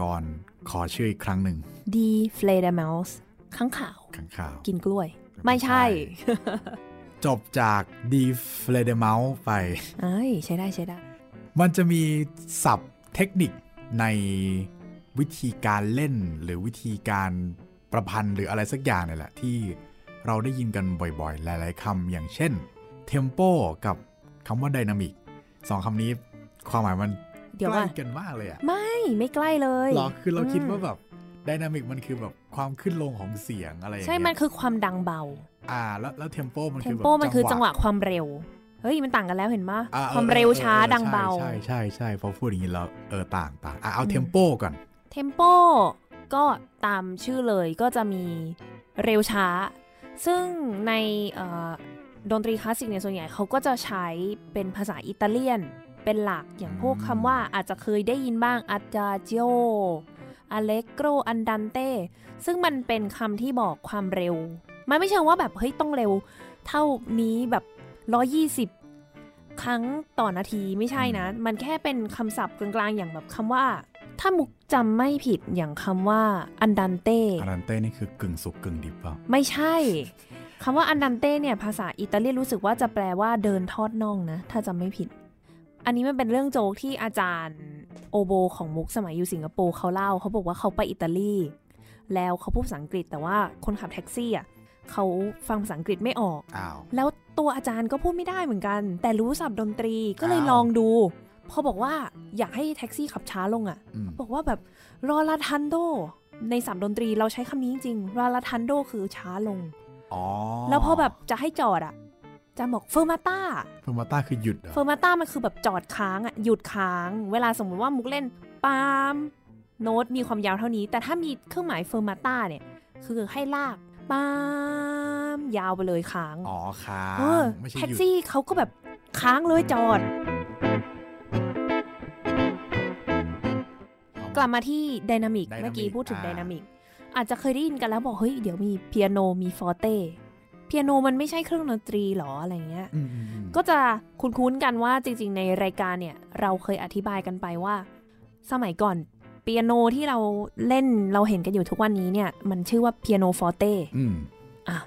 กรขอชื่ออีกครั้งหนึ่ง Die Fledermaus ค้างคาวค้างคาว กินกล้วย ไม่ใช่ จบจาก Die Fledermaus ไปเอ้ยใช้ได้ใช้ได้ มันจะมีศัพท์เทคนิคในวิธีการเล่นหรือวิธีการประพันธ์หรืออะไรสักอย่างนี่แหละที่เราได้ยินกันบ่อยๆ หลายๆคำอย่างเช่น tempo กับคำว่า dynamic สองคำนี้ความหมายมัน เดี๋ยวใกล้ว่ากันมากเลยอะไม่ไม่ใกล้เลยหรอคือเราคิดว่าอืมแบบ dynamic มันคือแบบความขึ้นลงของเสียงอะไรอย่างใช่เงี้ยมันคือความดังเบา อ่าแล้วแล้ว tempo มันเทคือมแบบโปมันคือจังหวะความเร็วเฮ้ยมันต่างกันแล้วเห็นปะอ่ความเร็วช้าดังเบา ใช่ใช่ใช่พอพูดอย่างนี้แล้วเออต่างต่างอะเอา tempo ก่อนเทมโปก็ตามชื่อเลยก็จะมีเร็วช้า ซึ่งในเอ่อดนตรีคลาสสิกเนี่ยส่วนใหญ่เขาก็จะใช้เป็นภาษาอิตาเลียน เป็นหลักอย่างพวกคำว่าอาจจะเคยได้ยินบ้าง adagio allegro andante ซึ่งมันเป็นคำที่บอกความเร็ว มันไม่เชิงว่าแบบเฮ้ยต้องเร็ว เท่านี้แบบ 120 ครั้งต่อนาทีไม่ใช่นะ มันแค่เป็นคำศัพท์กลางๆ อย่างแบบคำว่า ถ้ามุกจำไม่ผิดอย่างคำว่าอันดันเต้อารันเต้นี่คือกึ่งสุกกึ่งดิบเปล่าไม่ใช่คำว่าอันดันเต้เนี่ยภาษาอิตาเลียนรู้สึกว่าจะแปลว่าเดินทอดน่องนะ ถ้าจำไม่ผิด อันนี้มันเป็นเรื่องโจ๊กที่อาจารย์โอโบของมุกสมัยอยู่สิงคโปร์เขาเล่าเขาบอกว่าเขาไปอิตาลี แล้วเขาพูดภาษาอังกฤษ แต่ว่าคนขับแท็กซี่อะเขาฟังภาษาอังกฤษไม่ออกอ้าวแล้วตัวอาจารย์ก็พูดไม่ได้เหมือนกัน แต่รู้ศัพท์ดนตรีก็เลยอ้าวลองดูพอบอกว่าอยากให้แท็กซี่ขับช้าลงอะ่ะอืมบอกว่าแบบ rallentando ในศัพท์ดนตรีเราใช้คำนี้จริงๆ rallentando คือช้าลงอ๋อแล้วพอแบบจะให้จอดอะ่ะอา จารย์บอก fermata fermata คือหยุดเหรอ fermata มันคือแบบจอดค้างอะ่ะหยุดค้าง เวลาสมมุติว่ามุกเล่นปามโน้ตมีความยาวเท่านี้ แต่ถ้ามีเครื่องหมาย fermata เนี่ย คือให้ลากปามยาวไปเลยค้าง อ๋อค้าเอองไม่ใช่แท็กหยุดซี่เขาก็แบบค้างเลยจอด กลับมาที่ dynamic Dynamic เมื่อกี้พูดถึงอ่า dynamic อาจจะเคยได้ยินกันแล้วบอกเฮ้ยเดี๋ยวมีเปียโนมี forte เปียโนมันไม่ใช่เครื่องดนตรีหรออะไรเงี้ยอืมอืมอืมก็จะคุ้นๆกันว่าจริง ๆ ในรายการเนี่ย เราเคยอธิบายกันไปว่า สมัยก่อนเปียโนที่เราเล่นเราเห็นกันอยู่ทุกวันนี้เนี่ย มันชื่อว่า pianoforteอืมอะ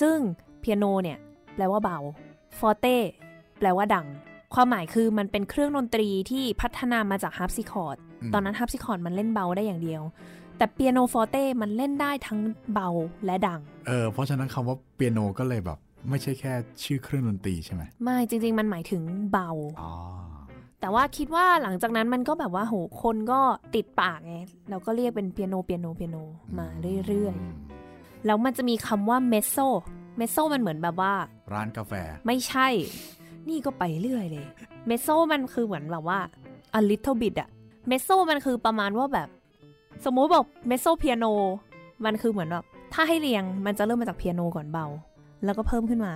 ซึ่งเปียโนเนี่ย แปลว่าเบา forte แปลว่าดัง ความหมายคือมันเป็นเครื่องดนตรีที่พัฒนามาจากฮาร์ปซิคอร์ดอืมตอนนั้นฮาร์ปซิคอร์ดมันเล่นเบาได้อย่างเดียว แต่ pianoforte มันเล่นได้ทั้งเบาและดัง เออ เพราะฉะนั้นคำว่าเปียโนก็เลยแบบ ไม่ใช่แค่ชื่อเครื่องดนตรีใช่ไหม ไม่จริง ๆ มันหมายถึงเบา อ๋อ แต่ว่าคิดว่าหลังจากนั้นมันก็แบบว่าโหคนก็ติดปากไงเราก็เรียกเป็นเปียโนเปียโนเปียโนมาเรื่อยๆแล้วมันจะมีคำว่า mezzo mezzo มันเหมือนแบบว่า ร้านกาแฟ ไม่ใช่ นี่ก็ไปเรื่อยเลย mezzo มันคือเหมือนแบบว่า a little bit อะ mezzo มันคือประมาณว่าแบบ สมมุติบอก mezzo piano มันคือเหมือนแบบถ้าให้เรียงมันจะเริ่มมาจากเปียโนก่อนเบา แล้วก็เพิ่มขึ้นมา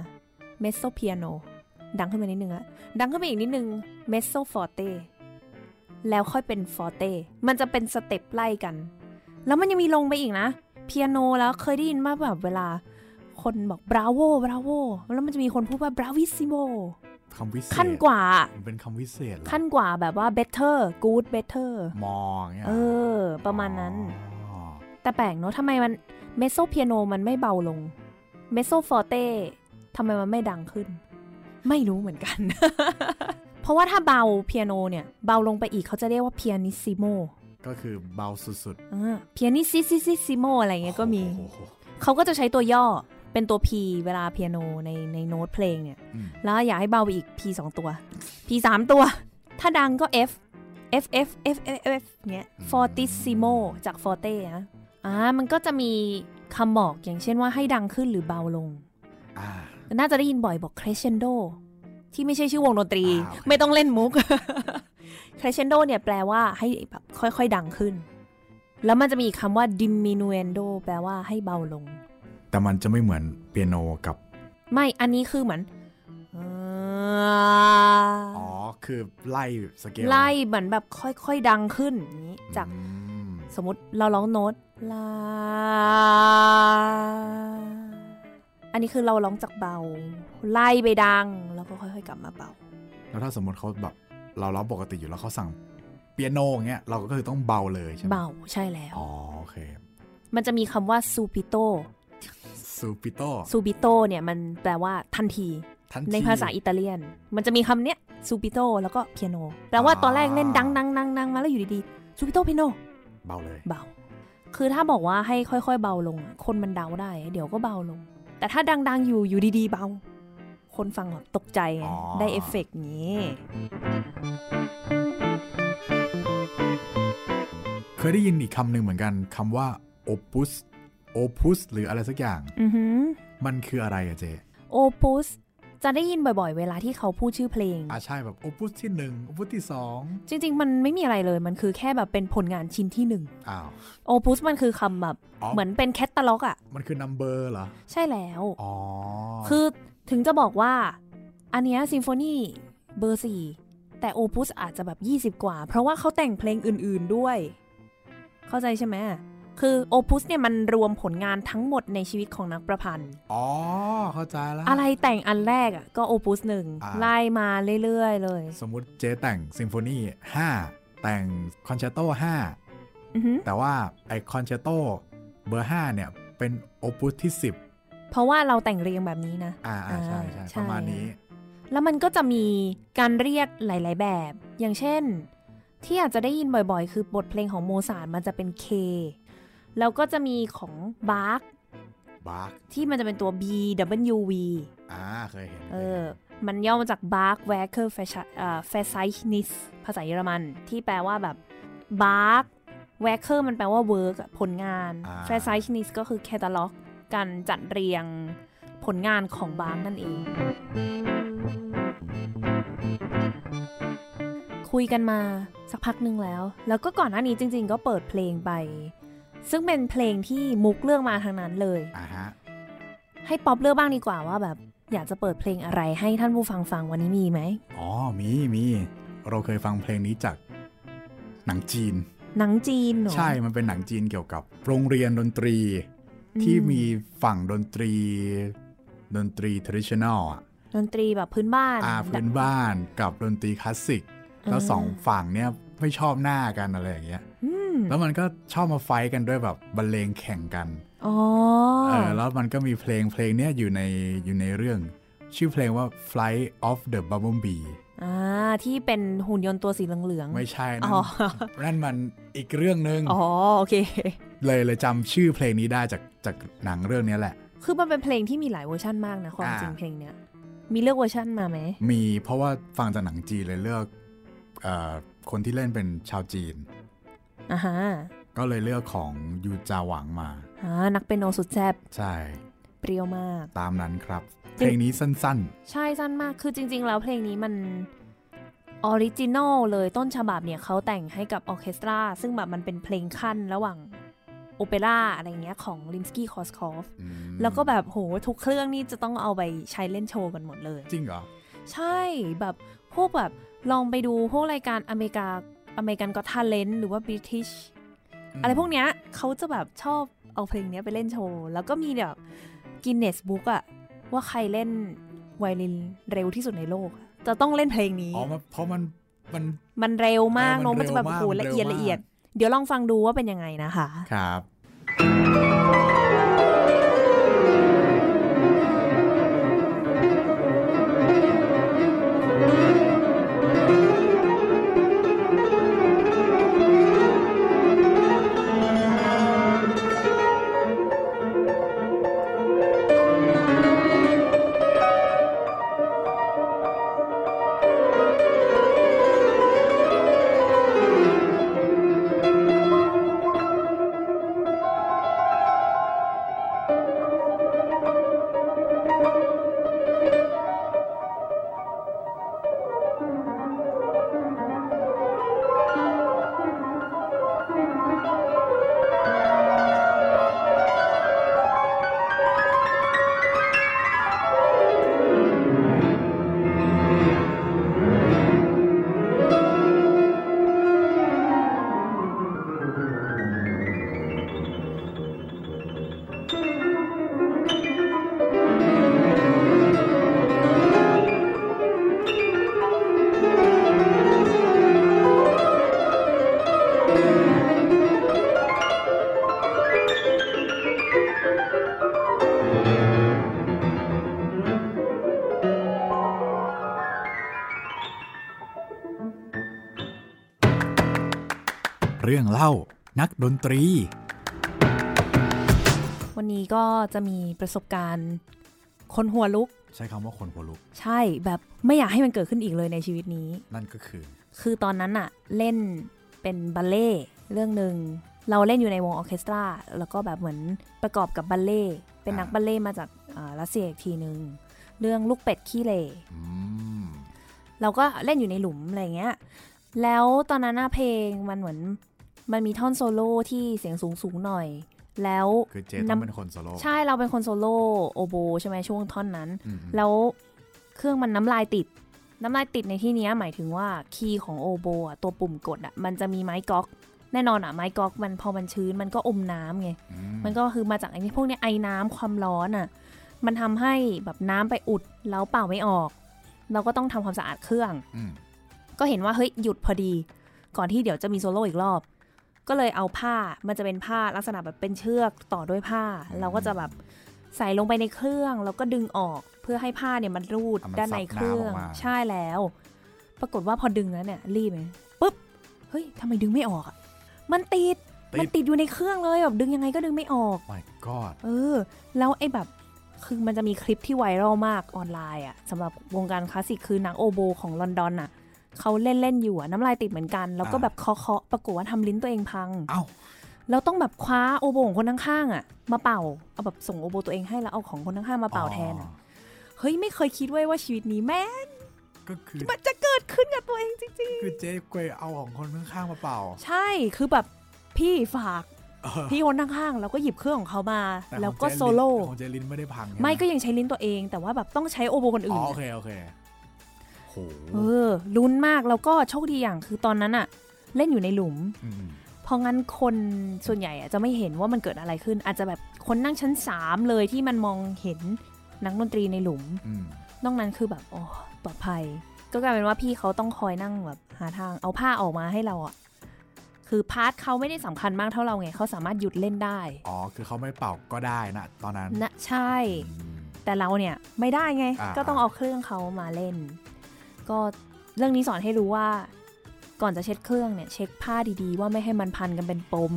mezzo piano ดังขึ้นมานิดนึงอะดังขึ้นมาอีกนิดนึงmezzo forte แล้วค่อยเป็น forte มันจะเป็น step ไล่กัน แล้วมันยังมีลงไปอีกนะเปียโนแล้วเคยได้ยินมาแบบเวลา คนบอก bravo bravo แล้วมันจะมีคนพูดว่า bravissimo คำวิเศษขั้นกว่ามันเป็นคำวิเศษเหรอขั้นกว่าแบบว่า better good better มองเนี่ยเออ ประมาณนั้นอ๋อแต่แปลกเนอะทำไมมัน mezzo piano มันไม่เบาลง mezzo forteทำไมมันไม่ดังขึ้น ไม่รู้เหมือนกัน เพราะว่าถ้าเบา piano เนี่ย เบาลงไปอีกเขาจะเรียกว่า pianissimoก็คือเบาสุด pianissississimo อะไรๆเงี้ยก็มีโอ้โหเขาก็จะใช้ตัวย่อ เป็นตัว P เวลา piano ในในโน้ตเพลงเนี่ยอืมแล้วอยากให้เบาไปอีก P สองตัว P สามตัว ถ้าดังก็ F F F F F F เงี้ย fortissimo จาก forte นะอ่ามันก็จะมีคำบอกอย่างเช่นว่าให้ดังขึ้นหรือเบาลงอ่าน่าจะได้ยินบ่อยบอก crescendo ที่ไม่ใช่ชื่อวงดนตรีอ่าโอเคไม่ต้องเล่นมุก crescendo เนี่ยแปลว่าให้แบบค่อยๆ ดังขึ้น แล้วมันจะมีคำว่า diminuendo แปลว่าให้เบาลง แต่มันจะไม่เหมือนเปียโนกับ ไม่อันนี้คือเหมือนอ๋อ คือไล่สเกลไล่เหมือนแบบค่อยๆดังขึ้นอย่างนี้จากอืมสมมติเราร้องโน้ตลา อันนี้คือเราร้องจากเบา ไล่ไปดัง แล้วก็ค่อยๆกลับมาเบา แล้วถ้าสมมติเขาแบบเราร้องปกติอยู่แล้วเขาสั่งเปียโนอย่างเงี้ยเราก็คือต้องเบาเลยใช่ไหมเบาใช่แล้ว อ๋อโอเค มันจะมีคำว่าซูปิโต ซูปิโตซูบิโตเนี่ยมันแปลว่าทันทีทันในทีภาษาอิตาเลียน มันจะมีคำเนี้ย subito แล้วก็ piano แปลว่าอ่าตอนแรกเล่นดังดังดังดังมาแล้วอยู่ดีๆ subito piano เบาเลยเบา คือถ้าบอกว่าให้ค่อยๆ เบาลงอะคนมันเดาได้ เดี๋ยวก็เบาลง แต่ถ้าดังๆอยู่อยู่ดีๆ เบา คนฟังแบบตกใจไงอ๋อได้เอฟเฟกต์นี้เคยได้ยินอีกคำหนึ่งเหมือนกันคำว่า opus opus หรืออะไรสักอย่างอือหือมันคืออะไรอะเจโอปุสจะได้ยินบ่อยๆ เวลาที่เขาพูดชื่อเพลง อ่าใช่แบบ opus ที่หนึ่ง opus ที่สองจริง ๆ มันไม่มีอะไรเลยมันคือแค่แบบเป็นผลงานชิ้นที่หนึ่งอ้าวโอปุสมันคือคำแบบอ๋อเหมือนเป็นแคตตาล็อกอะมันคือ number เหรอ ใช่แล้ว อ๋อ คือถึงจะบอกว่า อันเนี้ซิมโฟนีเบอร์สี่แต่โอปุสอาจจะแบบ 20 กว่า เพราะว่าเขาแต่งเพลงอื่นๆด้วย เข้าใจใช่ไหม คือ opus เนี่ยมันรวมผลงานทั้งหมดในชีวิตของนักประพันธ์ อ๋อ เข้าใจแล้ว อะไรแต่งอันแรกอะก็ opus หนึ่งอ่าไล่มาเรื่อยๆเลย สมมุติเจแต่งซิมโฟนีห้าแต่งคอนแชร์โตห้าอือหือแต่ว่าไอคอนแชร์โตเบอร์ห้าเนี่ย เป็น opus ที่ 10 เพราะว่าเราแต่งเรียงแบบนี้นะ อ่าอ่าใช่ใช่อ่าใช่ประมาณนี้ แล้วมันก็จะมีการเรียกหลาย ๆ แบบ อย่างเช่นที่อาจจะได้ยินบ่อยๆ คือบทเพลงของโมซาร์ทมันจะเป็น K แล้วก็จะมีของบาร์กบาร์กที่มันจะเป็นตัว B W V อ่าเคยเห็นเออมันย่อมาจาก Bach-Werke-Verzeichnis ภาษาเยอรมัน ที่แปลว่าแบบ Bach Werke มันแปลว่า work ผลงาน Verzeichnis ก็คือแคตตาล็อกการจัดเรียงผลงานของบาร์กนั่นเอง คุยกันมาสักพักหนึ่งแล้ว แล้วก็ก่อนหน้านี้จริง ๆ ก็เปิดเพลงไป ซึ่งเป็นเพลงที่มุกเลือกมาทางนั้นเลยอ่าฮะให้ป๊อปเลือกบ้างดีกว่าว่าแบบอยากจะเปิดเพลงอะไรให้ท่านผู้ฟังฟังวันนี้มีไหมอ๋อมีมีเราเคยฟังเพลงนี้จากหนังจีน หนังจีนเหรอใช่มันเป็นหนังจีนเกี่ยวกับโรงเรียนดนตรี ที่มีฝั่งดนตรี ดนตรี traditional อะดนตรีแบบพื้นบ้านอ่าพื้นบ้านกับดนตรีคลาสสิกแล้วอ่าสองฝั่งเนี่ยไม่ชอบหน้ากันอะไรอย่างเงี้ยอืม แล้วมันก็ชอบมาไฟท์กันด้วยแบบบรรเลงแข่งกันอ๋อเออแล้วมันก็มีเพลงเพลงเนี้ยอยู่ในอยู่ในเรื่อง ชื่อเพลงว่า Flight of the Bumblebee อ่าที่เป็นหุ่นยนต์ตัวสีเหลืองๆ ไม่ใช่นั่อ๋นอนั่นมันอีกเรื่องหนึ่งอ๋อโอเค เลยเลยจำชื่อเพลงนี้ได้จากจากหนังเรื่องเนี้ยแหละ คือมันเป็นเพลงที่มีหลายเวอร์ชันมากนะความอ่าจริงเพลงเนี้ย มีเลือกเวอร์ชันมาไหม มีเพราะว่าฟังจากหนังจีนเลยเลือกเอ่อคนที่เล่นเป็นชาวจีนอ่าฮะ ก็เลยเลือกของ Yuja Wang มาอ่านักเปียโนสุดแซบใช่ เปรี้ยวมาก ตามนั้นครับจริงเพลงนี้สั้นใช่สั้นมากคือจริง ๆ แล้วเพลงนี้มัน original เลยต้นฉบับเนี่ยเขาแต่งให้กับออร์เคสตรา ซึ่งแบบมันเป็นเพลงคั่นระหว่างโอเปร่าอะไรเงี้ยของ Rimsky-Korsakov ๆอืมแล้วก็แบบโหทุกเครื่องนี่จะต้องเอาไปใช้เล่นโชว์กันหมดเลย จริงเหรอ ใช่แบบพวกแบบลองไปดูพวกรายการอเมริกา อเมริกันก็ท l เลนหรือว่าบริทิชอืมอะไรพวกเนี้ยเขาจะแบบชอบเอาเพลงเนี้ยไปเล่นโชว์ แล้วก็มีแบบ Guinness Book อะว่าใครเล่นไวโอลินเร็วที่สุดในโลกอะจะต้องเล่นเพลงนี้อ๋อมันเพราะมันมันมันเร็วมากเออมันโน้มมันจะแบบเร็วมากโอ้โหมันละเร็วเอียดมากละเอียด เดี๋ยวลองฟังดูว่าเป็นยังไงนะคะ ครับ รื่องเล่า นักดนตรี วันนี้ก็จะมีประสบการณ์ คนหัวลุก ใช้คำว่าคนหัวลุก ใช่แบบไม่อยากให้มันเกิดขึ้นอีกเลยในชีวิตนี้ นั่นก็คือ คือตอนนั้นอะเล่นเป็นบัลเล่ต์เรื่องหนึ่งเราเล่นอยู่ในวงออร์เคสตรา แล้วก็แบบเหมือนประกอบกับบัลเล่ต์เป็นนักอ่าบัลเล่ต์มาจากอ่ารัสเซียอีกทีหนึ่งเรื่องลูกเป็ดขี้เหร่อืมเราก็เล่นอยู่ในหลุมอะไรเงี้ย แล้วตอนนั้นน่ะเพลงมันเหมือน มันมีท่อนโซโล่ที่เสียงสูงสูงๆหน่อย แล้วคือเจต้องเป็นคนโซโล่ใช่เราเป็นคนโซโล่โอโบใช่ไหมช่วงท่อนนั้นอืมแล้วเครื่องมันน้ำลายติด น้ำลายติดในที่เนี้ยหมายถึงว่าคีย์ของโอโบอะตัวปุ่มกดอะมันจะมีไม้ก๊อก แน่นอนอะไม้ก๊อกมันพอมันชื้นมันก็อมน้ำไงอืมมันก็คือมาจากไอ้นี่พวกเนี้ยไอ้น้ำความร้อนอะมันทำให้แบบน้ำไปอุดแล้วเป่าไม่ออก เราก็ต้องทำความสะอาดเครื่องอืมก็เห็นว่าเฮ้ยหยุดพอดี ก่อนที่เดี๋ยวจะมีโซโล่อีกรอบ ก็เลยเอาผ้ามันจะเป็นผ้าลักษณะแบบเป็นเชือกต่อด้วยผ้า เราก็จะแบบใส่ลงไปในเครื่องแล้วก็ดึงออกเพื่อให้ผ้าเนี่ยมันรูดเอามัด้านในเครื่องซับน้ำออกมาใช่แล้ว ปรากฏว่าพอดึงแล้วเนี่ยรีบไหมปุ๊บเฮ้ยทำไมดึงไม่ออกอะมันติดมันติดอยู่ในเครื่องเลยแบบดึงยังไงก็ดึงไม่ออก my god เออ แล้วไอ้แบบคือมันจะมีคลิปที่ไวรัลมากออนไลน์อะสำหรับวงการคลาสสิกคือนักโอโบของลอนดอนอะ เขาเล่นเล่นๆอยู่อะน้ำลายติดเหมือนกัน แล้วก็อ่าแบบเคาะเคาะๆปรากฏว่าทำลิ้นตัวเองพังเอ้าแล้วต้องแบบคว้าโอโบของคนข้างๆอะมาเป่าเอาแบบส่งโอโบตัวเองให้แล้วเอาของคนข้างๆมาเป่าแทนอ๋อะอเฮ้ยไม่เคยคิดไว้ว่าชีวิตนี้แม่งก็คือมันจะเกิดขึ้นกับตัวเองจริงคือเจ๊กวยเอาของคนข้างๆมาเป่าๆใช่คือแบบพี่ฝากเออพี่คนข้างๆแล้วก็หยิบเครื่องของเขามาต่แล้วของก็เจ๊โซโล่ของเจลินไม่ได้พังใช่หไม่ก็ยังใช้ลิ้นตัวเอง แต่ว่าแบบต้องใช้โอโบคนอื่อ๋นอโอเคโอเคโห เออลุ้นมากแล้วก็โชคดีอย่างคือตอนนั้นอะเล่นอยู่ในหลุมมเพราะงั้นคนส่วนใหญ่อะจะไม่เห็นว่ามันเกิดอะไรขึ้น อาจจะแบบคนนั่งชั้นสามเลยที่มันมองเห็นนักดนตรีในหลุมอืมนอกนั้นคือแบบโอ้ปลอดภัย ก็กลายเป็นว่าพี่เขาต้องคอยนั่งแบบหาทางเอาผ้าออกมาให้เราอะคือพาร์ทเขาไม่ได้สำคัญมากเท่าเราไงเขาสามารถหยุดเล่นได้ อ๋อ คือเขาไม่เป่าก็ได้นะตอนนั้นนะใช่อืมแต่เราเนี่ยไม่ได้ไงอ่าก็ต้องเอาเครื่องเขามาเล่น ก็เรื่องนี้สอนให้รู้ว่า ก่อนจะเช็ดเครื่องเนี่ย เช็คผ้าดีๆ ว่าไม่ให้มันพันกันเป็นปม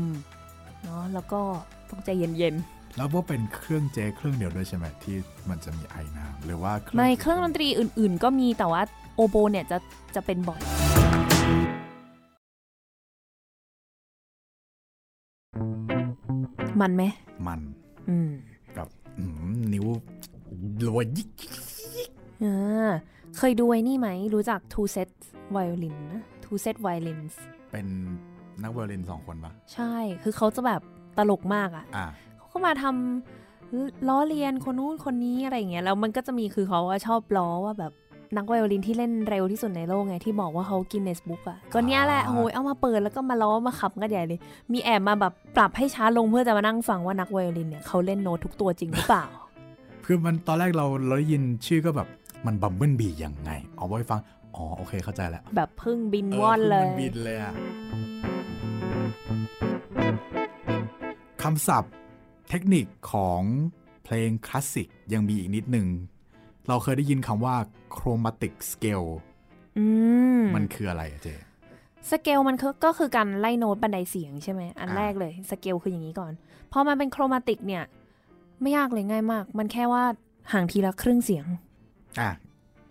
เนาะแล้วก็ต้องใจเย็นแล้วว่าเป็นเครื่องเจเครื่องเดียวด้วยใช่ไหมที่มันจะมีไอน้ำหรือว่าๆในเครื่องดนตรีอื่น ๆ ก็มีแต่ว่าโอโบเนี่ยจะจะเป็นบ่อยมันไหม มัน อืมกับอืมนิ้วรัวยิกอ่า เคยดูไอ้นี่ไหม รู้จัก two set violin นะ two set violins เป็นนักไวโอลินสองคนปะใช่ คือเขาจะแบบตลกมากอะ่ะอะ เขาก็มาทำล้อเลียนคนนู้นคนนี้อะไรอย่างเงี้ย แล้วมันก็จะมีคือเขาว่าชอบล้อว่าแบบนักไวโอลินที่เล่นเร็วที่สุดในโลกไงที่บอกว่าเขา Guinness Book อะก็เนี้ยแหละโอ้ยเอามาเปิดแล้วก็มาล้อมาขำกันใหญ่เลย มีแอบมาแบบปรับให้ช้าลงเพื่อจะมานั่งฟังว่านักไวโอลินเนี่ยเขาเล่นโน้ตทุกตัวจริงหรือเปล่า คือมันตอนแรกเราเราได้ยินชื่อก็แบบ มัน bumblebee ยังไง เอาไว้ฟัง อ๋อ โอเคเข้าใจแล้ว แบบผึ้งบินว่อนเลยอมันบินเลยอะคำศัพท์เทคนิคของเพลงคลาสสิกยังมีอีกนิดหนึ่ง เราเคยได้ยินคำว่า chromatic scale อืมมันคืออะไรอะเจสเกลมันคือก็คือการไล่โน้ตบันไดเสียงใช่ไหม อันอ่าแรกเลยสเกลคืออย่างนี้ก่อน พอมันเป็นโครมาติกเนี่ย ไม่ยากเลยง่ายมาก มันแค่ว่าห่างทีละครึ่งเสียง อะ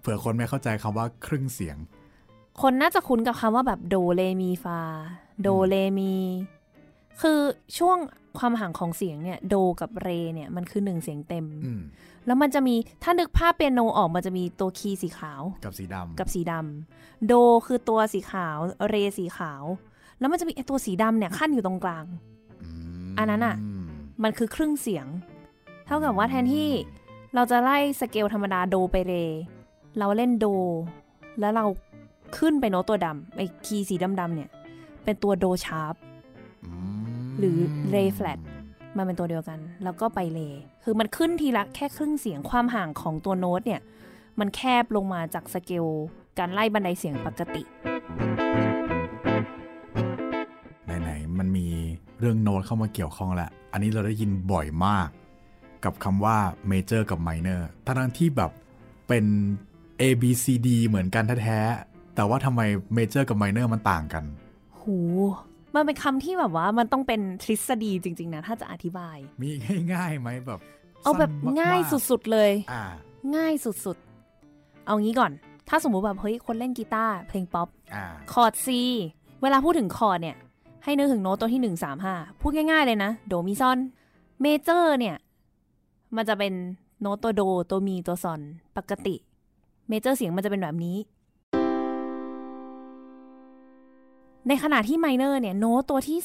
เผื่อคนไม่เข้าใจคำว่าครึ่งเสียง คนน่าจะคุ้นกับคำว่าแบบโดเลมีฟา โดเลมี คือช่วงความห่างของเสียงเนี่ย โดกับเรเนี่ยมันคือหนึ่งเสียงเต็มอืมแล้วมันจะมีถ้านึกภาพเปียโนออกมันจะมีตัวคีย์สีขาว กับสีดำกับสีดำโดคือตัวสีขาว เรสีขาว แล้วมันจะมีไอตัวสีดำเนี่ยขั้นอยู่ตรงกลางมอันนั้นอะมันคือครึ่งเสียง เท่ากับว่าแทนที่ เราจะไล่สเกลธรรมดาโดไปเร เราเล่นโด แล้วเราขึ้นไปโน้ตตัวดำไอ้คีย์สีดำๆเนี่ย เป็นตัวโดชาร์ปมหรือ Ray flat มันเป็นตัวเดียวกัน แล้วก็ไปเร คือมันขึ้นทีละแค่ครึ่งเสียงความห่างของตัวโน้ตเนี่ย มันแคบลงมาจากสเกลการไล่บันไดเสียงปกติ ไหน ๆ มันมีเรื่องโน้ตเข้ามาเกี่ยวข้องแหละ อันนี้เราได้ยินบ่อยมาก กับคำว่าmajor กับ minor ทั้งๆที่แบบเป็น A B C D เหมือนกันแท้ๆ แต่ว่าทำไม major กับ minor มันต่างกัน หู มันเป็นคำที่แบบว่ามันต้องเป็นทฤษฎีจริง ๆ นะ ถ้าจะอธิบาย มีง่ายๆไหมแบบ เอาแบบสั้นมากๆง่ายสุดๆ เลยอ่าง่ายสุดๆ เอางี้ก่อน ถ้าสมมุติแบบเฮ้ยคนเล่นกีตาร์เพลงป๊อปอ่าคอร์ด C เวลาพูดถึงคอร์ดเนี่ย ให้นึกถึงโน้ตตัวที่ 1 3 5 พูดง่ายๆเลยนะ โดมีซอล major เนี่ย มันจะเป็นโน้ตตัวโดตัวมีตัวซอลปกติ major เสียงมันจะเป็นแบบนี้ ในขณะที่ minor เนี่ยโน้ตตัวที่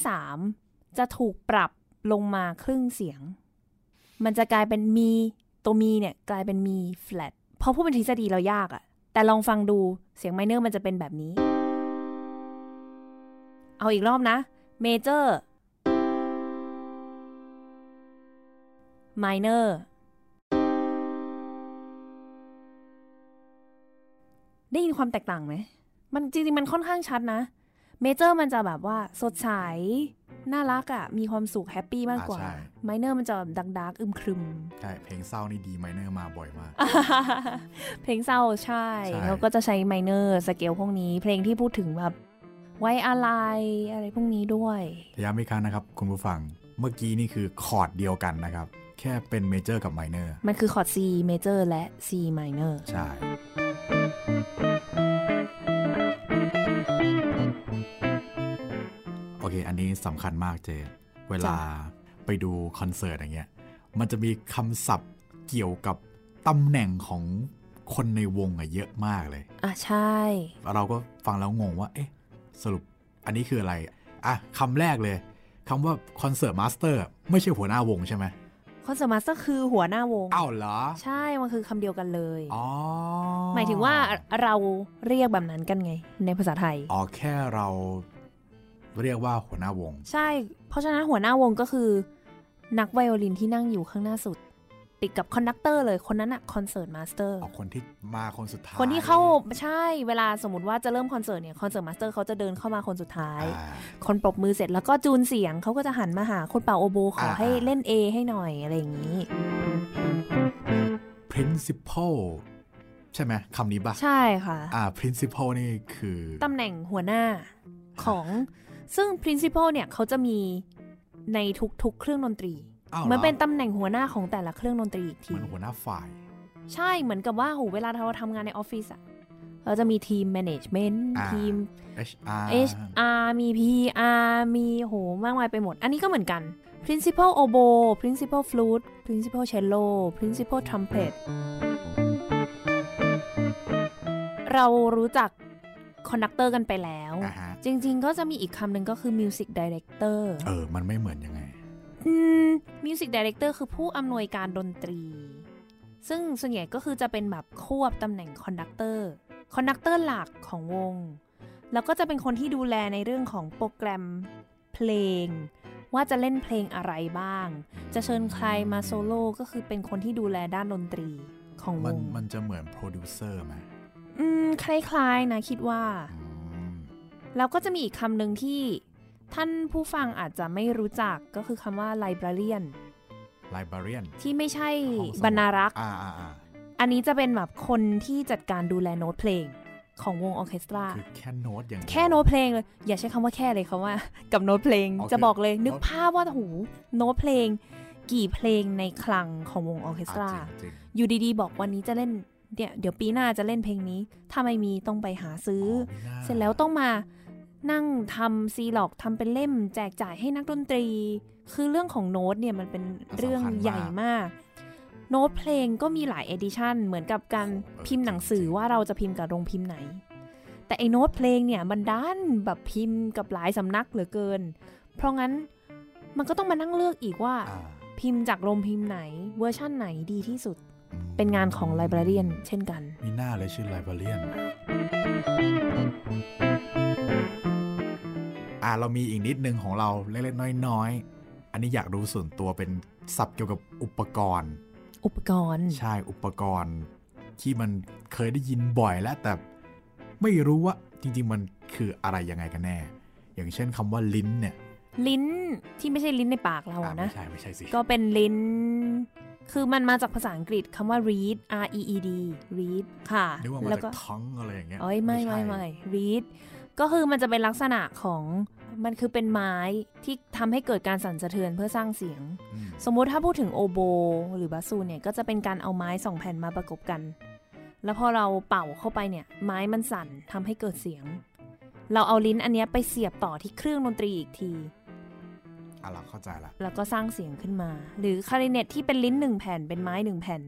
3 จะถูกปรับลงมาครึ่งเสียง มันจะกลายเป็นมี ตัวมีเนี่ยกลายเป็นมีแฟลตพอพูดเป็นทฤษฎีเรายากอะแต่ลองฟังดูเสียง minor มันจะเป็นแบบนี้ เอาอีกรอบนะ major minor ได้ยินความแตกต่างไหม มันจริงๆ มันค่อนข้างชัดนะ major มันจะแบบว่าสดใส น่ารักอะ่ะ มีความสุข happy มากกว่าอ่าใช่ minor มันจะแบบ dark dark ๆอึมครึม ใช่ เพลงเศร้านี่ D minor มาบ่อยมาก เพลงเศร้าใช่ใช่เขาก็จะใช้ minor scale พวกนี้ เพลงที่พูดถึงแบบไว้อะไรอะไรพวกนี้ด้วยย้ำอีกครั้งนะครับ คุณผู้ฟัง เมื่อกี้นี่คือคอร์ดเดียวกันนะครับ แค่เป็น major กับ minorมันคือคอร์ด C major และ C minor ใช่โอเค อันนี้สำคัญมากเจ เวลาไปดูคอนเสิร์ตอย่างเงี้ย มันจะมีคำศัพท์เกี่ยวกับตำแหน่งของคนในวงอะเยอะมากเลย อะ ใช่ เราก็ฟังแล้วงงว่า เอ๊ะ สรุปอันนี้คืออะไร อะคำแรกเลยคำว่า concertmaster ไม่ใช่หัวหน้าวงใช่ไหม concertmaster คือหัวหน้าวงอ้าวเหรอ ใช่ มันคือคำเดียวกันเลยอ๋อหมายถึงว่าเราเรียกแบบนั้นกันไง ในภาษาไทย อ๋อแค่เราเรียกว่าหัวหน้าวง ใช่ เพราะฉะนั้นหัวหน้าวงก็คือ นักไวโอลินที่นั่งอยู่ข้างหน้าสุด ติดกับ conductor เลยคนนั้นอะ concertmaster เอาคนที่มาคนสุดท้าย คนที่เข้าใช่เวลาสมมติว่าจะเริ่มคอนเสิร์ตเนี่ย concertmaster เขาจะเดินเข้ามาคนสุดท้ายอ่าคนปรบมือเสร็จแล้วก็จูนเสียงเขาก็จะหันมาหาคนเป่าโอโบขออ่าให้เล่น A ให้หน่อยอะไรอย่างนี้ principal ใช่ไหมคำนี้ปะใช่ค่ะอ่า principal นี่คือตำแหน่งหัวหน้าของซึ่ง principal เนี่ยเขาจะมีในทุกๆเครื่องดนตรีอ้าว เหมือนเป็นหรตำแหน่งหัวหน้าของแต่ละเครื่องดนตรีอีกทีเหมือนหัวหน้าฝ่าย ใช่เหมือนกับว่าโหเวลาเราทำงานในออฟฟิศอะเราจะมีทีม management อ่าทีม HR HR มี PR มีโหมากมายไปหมด อันนี้ก็เหมือนกัน principal oboe principal flute principal cello principal trumpet เรารู้จัก conductor กันไปแล้วอ่าฮะจริง ๆ ก็จะมีอีกคำหนึ่งก็คือ music director เออ มันไม่เหมือนยังไง อืม music director คือผู้อำนวยการดนตรี ซึ่งส่วนใหญ่ก็คือจะเป็นแบบควบตำแหน่ง conductor conductor หลักของวง แล้วก็จะเป็นคนที่ดูแลในเรื่องของโปรแกรมเพลง ว่าจะเล่นเพลงอะไรบ้าง จะเชิญใครมาโซโล่ก็คือเป็นคนที่ดูแลด้านดนตรีของวมันงมันจะเหมือนโปรดิวเซอร์ไหมอืม คล้ายๆนะคิดว่าอืมแล้วก็จะมีอีกคำหนึ่งที่ ท่านผู้ฟังอาจจะไม่รู้จักก็คือคำว่า librarian librarian ที่ไม่ใช่ห้องสมุดบรรณารักษ์อ่าอ่าอ่าอันนี้จะเป็นแบบคนที่จัดการดูแลโน้ตเพลงของวงออร์เคสตราคือแค่โน้ตอย่างเดียวแค่โน้ตเพลงเลย อย่าใช้คำว่าแค่เลยคำว่า กับโน้ตเพลงอ๋อจะบอกเลยคือนึกภาพว่าหูโน้ตเพลง กี่เพลงในคลังของวงออร์เคสตราอะจริงอยู่ดีๆ บอกวันนี้จะเล่นเนี่ยเดี๋ยวปีหน้าจะเล่นเพลงนี้ ถ้าไม่มีต้องไปหาซื้ๆออ๋ออมีหน้าเสร็จแล้วต้องมา นั่งทำซีร็อกซ์ทำเป็นเล่ม แจกจ่ายให้นักดนตรี คือเรื่องของโน้ตเนี่ยมันเป็นเรื่องใหญ่มาก โน้ตเพลงก็มีหลาย edition เหมือนกับการพิมพ์หนังสือว่าเราจะพิมพ์กับโรงพิมพ์ไหน แต่ไอ้โน้ตเพลงเนี่ยมันดันแบบพิมพ์กับหลายสำนักเหลือเกิน เพราะงั้นมันก็ต้องมานั่งเลือกอีกว่า พิมพ์จากโรงพิมพ์ไหนเวอร์ชั่นไหนดีที่สุด เป็นงานของ librarian เช่นกัน มิน่าเลยชื่อ librarian อ่าเรามีอีกนิดนึงของเราเล็กๆน้อยๆ อันนี้อยากรู้ส่วนตัวเป็นศัพท์เกี่ยวกับอุปกรณ์ อุปกรณ์ ใช่อุปกรณ์ ที่มันเคยได้ยินบ่อยแล้วแต่ไม่รู้ว่าจริง ๆ มันคืออะไรยังไงกันแน่ อย่างเช่นคำว่าลิ้นเนี่ย ลิ้นที่ไม่ใช่ลิ้นในปากเราอะอะไม่นะใช่ไม่ใช่สิ ก็เป็นลิ้น คือมันมาจากภาษาอังกฤษคำว่า read r e e d read ค่ะนึกว่ามาแล้วจาก็กท้องอะไรอย่างเงี้ยเอ้ยไม่ไม่ใช่ไม่ read ก็คือมันจะเป็นลักษณะของ มันคือเป็นไม้ที่ทำให้เกิดการสั่นสะเทือนเพื่อสร้างเสียงอืมสมมุติถ้าพูดถึงโอโบ หรือบาซูเนี่ยก็จะเป็นการเอาไม้สองแผ่นมาประกบกัน แล้วพอเราเป่าเข้าไปเนี่ย ไม้มันสั่นทำให้เกิดเสียง เราเอาลิ้นอันเนี้ยไปเสียบต่อที่เครื่องดนตรีอีกทีอะเราเข้าใจละแล้วก็สร้างเสียงขึ้นมา หรือคลาริเนตที่เป็นลิ้นหนึ่งแผ่นเป็นไม้หนึ่งแผ่น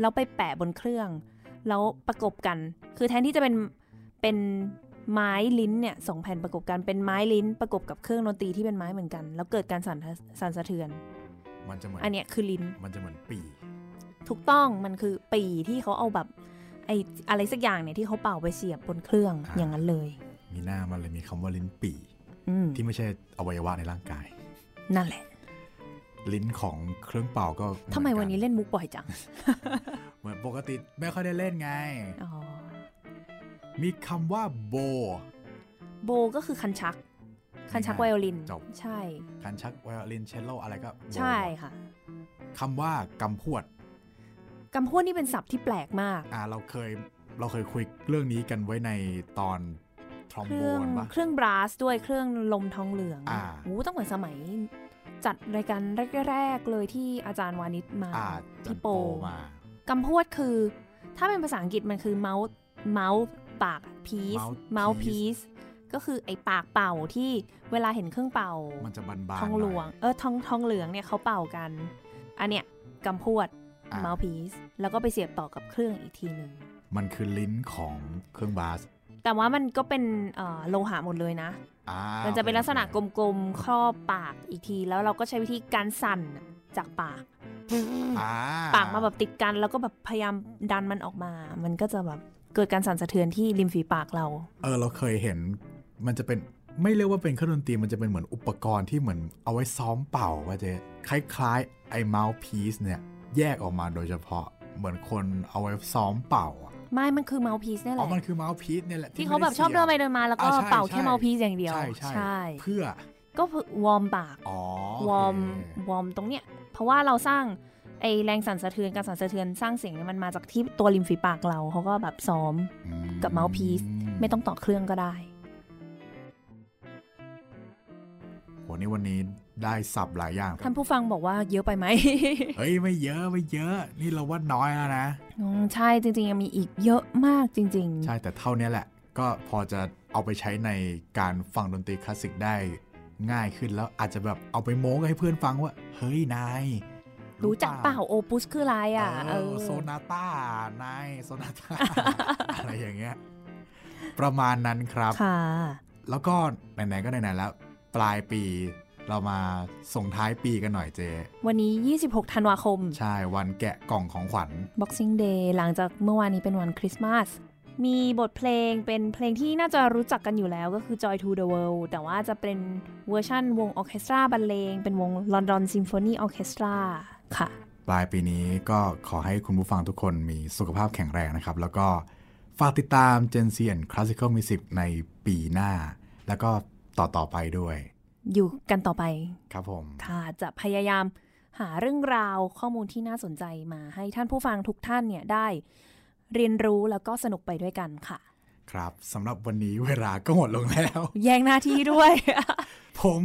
แล้วไปแปะบนเครื่อง แล้วประกบกัน คือแทนที่จะเป็นเป็น ไม้ลิ้นเนี่ยสองแผ่นประกบกันเป็นไม้ลิ้นประกบกับเครื่องดนตรีที่เป็นไม้เหมือนกัน แล้วเกิดการสั่นสั่นสะเทือน มันจะเหมือนอันเนี้ยคือลิ้น มันจะเหมือนปี ถูกต้องมันคือปีที่เขาเอาแบบไออะไรสักอย่างเนี่ยที่เขาเป่าไปเสียบบนเครื่องอ่าอย่างนั้นเลย มีหน้ามันเลยมีคำว่าลิ้นปีอืมที่ไม่ใช่อวัยวะในร่างกาย นั่นแหละ ลิ้นของเครื่องเป่าก็เหอทำไมกัวันนี้เล่นมุกบ่อยจัง เหมือนปกติไม่ค่อยได้เล่นไงอ๋อ มีคำว่าโบ โบก็คือคันชัก คันชักไวโอลินจบใช่ คันชักไวโอลินเชลโลอะไรก็โบใช่ค่ะคำว่ากำพวดกำพวดนี่เป็นศัพท์ที่แปลกมาก อ่าเราเคยเราเคยคุยเรื่องนี้กันไว้ในตอนทรอมเคโบรื่องนปะเครื่องบราสด้วยเครื่องลมทองเหลืองอ่าโอ้ตั้งแต่สมัยจัดรายการแรก ๆ เลยที่อาจารย์วานิชมาอ่าจัที่นโปมากำพวดคือ ถ้าเป็นภาษาอังกฤษมันคือเมาส์เมาส์ ปากพีซ Mouth เมาส์พี piece ซก็คือไอปากเป่าที่เวลาเห็นเครื่องเป่า มันจะบานๆทองหลวงน่ยเออทองทองเหลืองเนี่ยเขาเป่ากัน อันเนี้ยกำพวดอ่าเมาส์พีซแล้วก็ไปเสียบต่อกับเครื่องอีกทีหนึ่งมันคือลิ้นของเครื่องบาส แต่ว่ามันก็เป็นเอ่อโลหะหมดเลยนะอ่ามันจะเป็นลักษณะโอเคกลมๆ ครอบปากอีกที แล้วเราก็ใช้วิธีการสั่นจากปากอ่าปากมาแบบติดกันแล้วก็แบบพยายามดันมันออกมา มันก็จะแบบ เกิดการสั่นสะเทือนที่ริมฝีปากเรา เออเราเคยเห็นมันจะเป็นไม่เรียกว่าเป็นเครื่องดนตรีมันจะเป็นเหมือนอุปกรณ์ที่เหมือนเอาไว้ซ้อมเป่าว่าเจะคล้ายๆไอ้ mouthpiece เนี่ยแยกออกมาโดยเฉพาะเหมือนคนเอาไว้ซ้อมเป่าอะไม่ มันคือ mouthpiece นี่แหอ๋อละมันคือ mouthpiece เนี่ยแหละ ที่เขาแบบชอบเดินไปเดินมาแล้วก็อ่ใช่เป่าแค่ใช่ mouthpiece อย่างเดียว ใช่ใช่เพื่อ ก็วอร์มปากอ๋อวอร์มโเควอร์มตรงเนี้ย เพราะว่าเราสร้าง ไอแรงสั่นสะเทือนการสั่นสะเทือนสร้างเสียงเนี่ยมันมาจากที่ตัวริมฝีปากเราเขาก็แบบซ้อมอืกับ mouthpiece ไม่ต้องต่อเครื่องก็ได้โหนี่วันนี้ได้สับหลายอย่างครัท่าบนผู้ฟังบอกว่าเยอะไปไหม เฮ้ยไม่เยอะไม่เยอะ นี่เราว่าน้อยแล้วนะอืมใช่จริงๆยังมีอีกเยอะมากจริงใช่แต่เท่านี้แหละ ก็พอจะเอาไปใช้ในการฟังดนตรีคลาสสิกได้ง่ายขึ้นแล้วอาจจะแบบเอาไปโม้ให้เพื่อนฟังว่า เฮ้ยนายๆ รู้จักเปล่าโอปุสคืออะไรอะเออโซนาต้านายโซนาต้าอะไรอย่างเงี้ย ประมาณนั้นครับค่ะแล้วก็ไหนๆก็ไหนๆแล้ว ปลายปีเรามาส่งท้ายปีกันหน่อยเจ วันนี้ 26 ธันวาคม ใช่วันแกะกล่องของขวัญ Boxing Day หลังจากเมื่อวานนี้เป็นวันคริสต์มาสมีบทเพลงเป็นเพลงที่น่าจะรู้จักกันอยู่แล้วก็คือ Joy to the World แต่ว่าจะเป็นเวอร์ชั่นวงออร์เคสตราบรรเลง เป็นวง London Symphony Orchestra ค่ะ ปลายปีนี้ก็ขอให้คุณผู้ฟังทุกคนมีสุขภาพแข็งแรงนะครับ แล้วก็ฝากติดตาม Gen Z and Classical Music ในปีหน้า แล้วก็ต่อๆไปด้วย อยู่กันต่อไป ครับผม ค่ะ จะพยายามหาเรื่องราวข้อมูลที่น่าสนใจมาให้ท่านผู้ฟังทุกท่านเนี่ยได้ เรียนรู้แล้วก็สนุกไปด้วยกันค่ะ ครับสำหรับวันนี้เวลาก็หมดลงแล้ว แย่งหน้าที่ด้วย ผม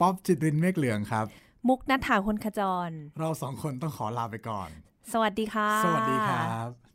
ป๊อบจิตรินเมฆเหลืองครับ มุกนัฐถาคนขจร เราสองคนต้องขอลาไปก่อน สวัสดีค่ะ สวัสดีครับ「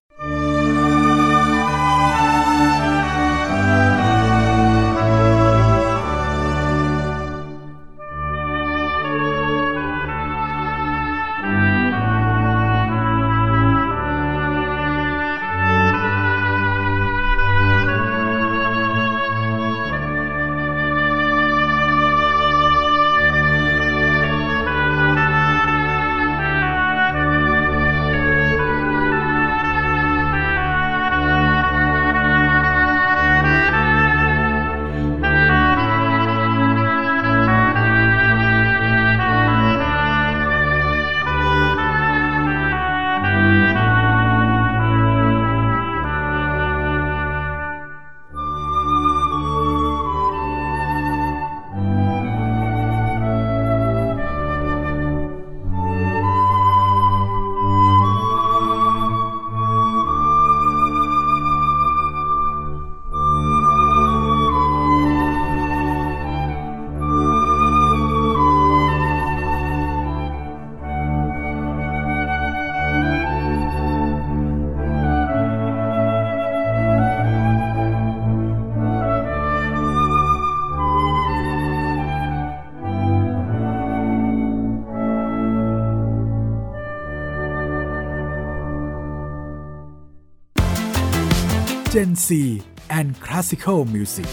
And Classical Music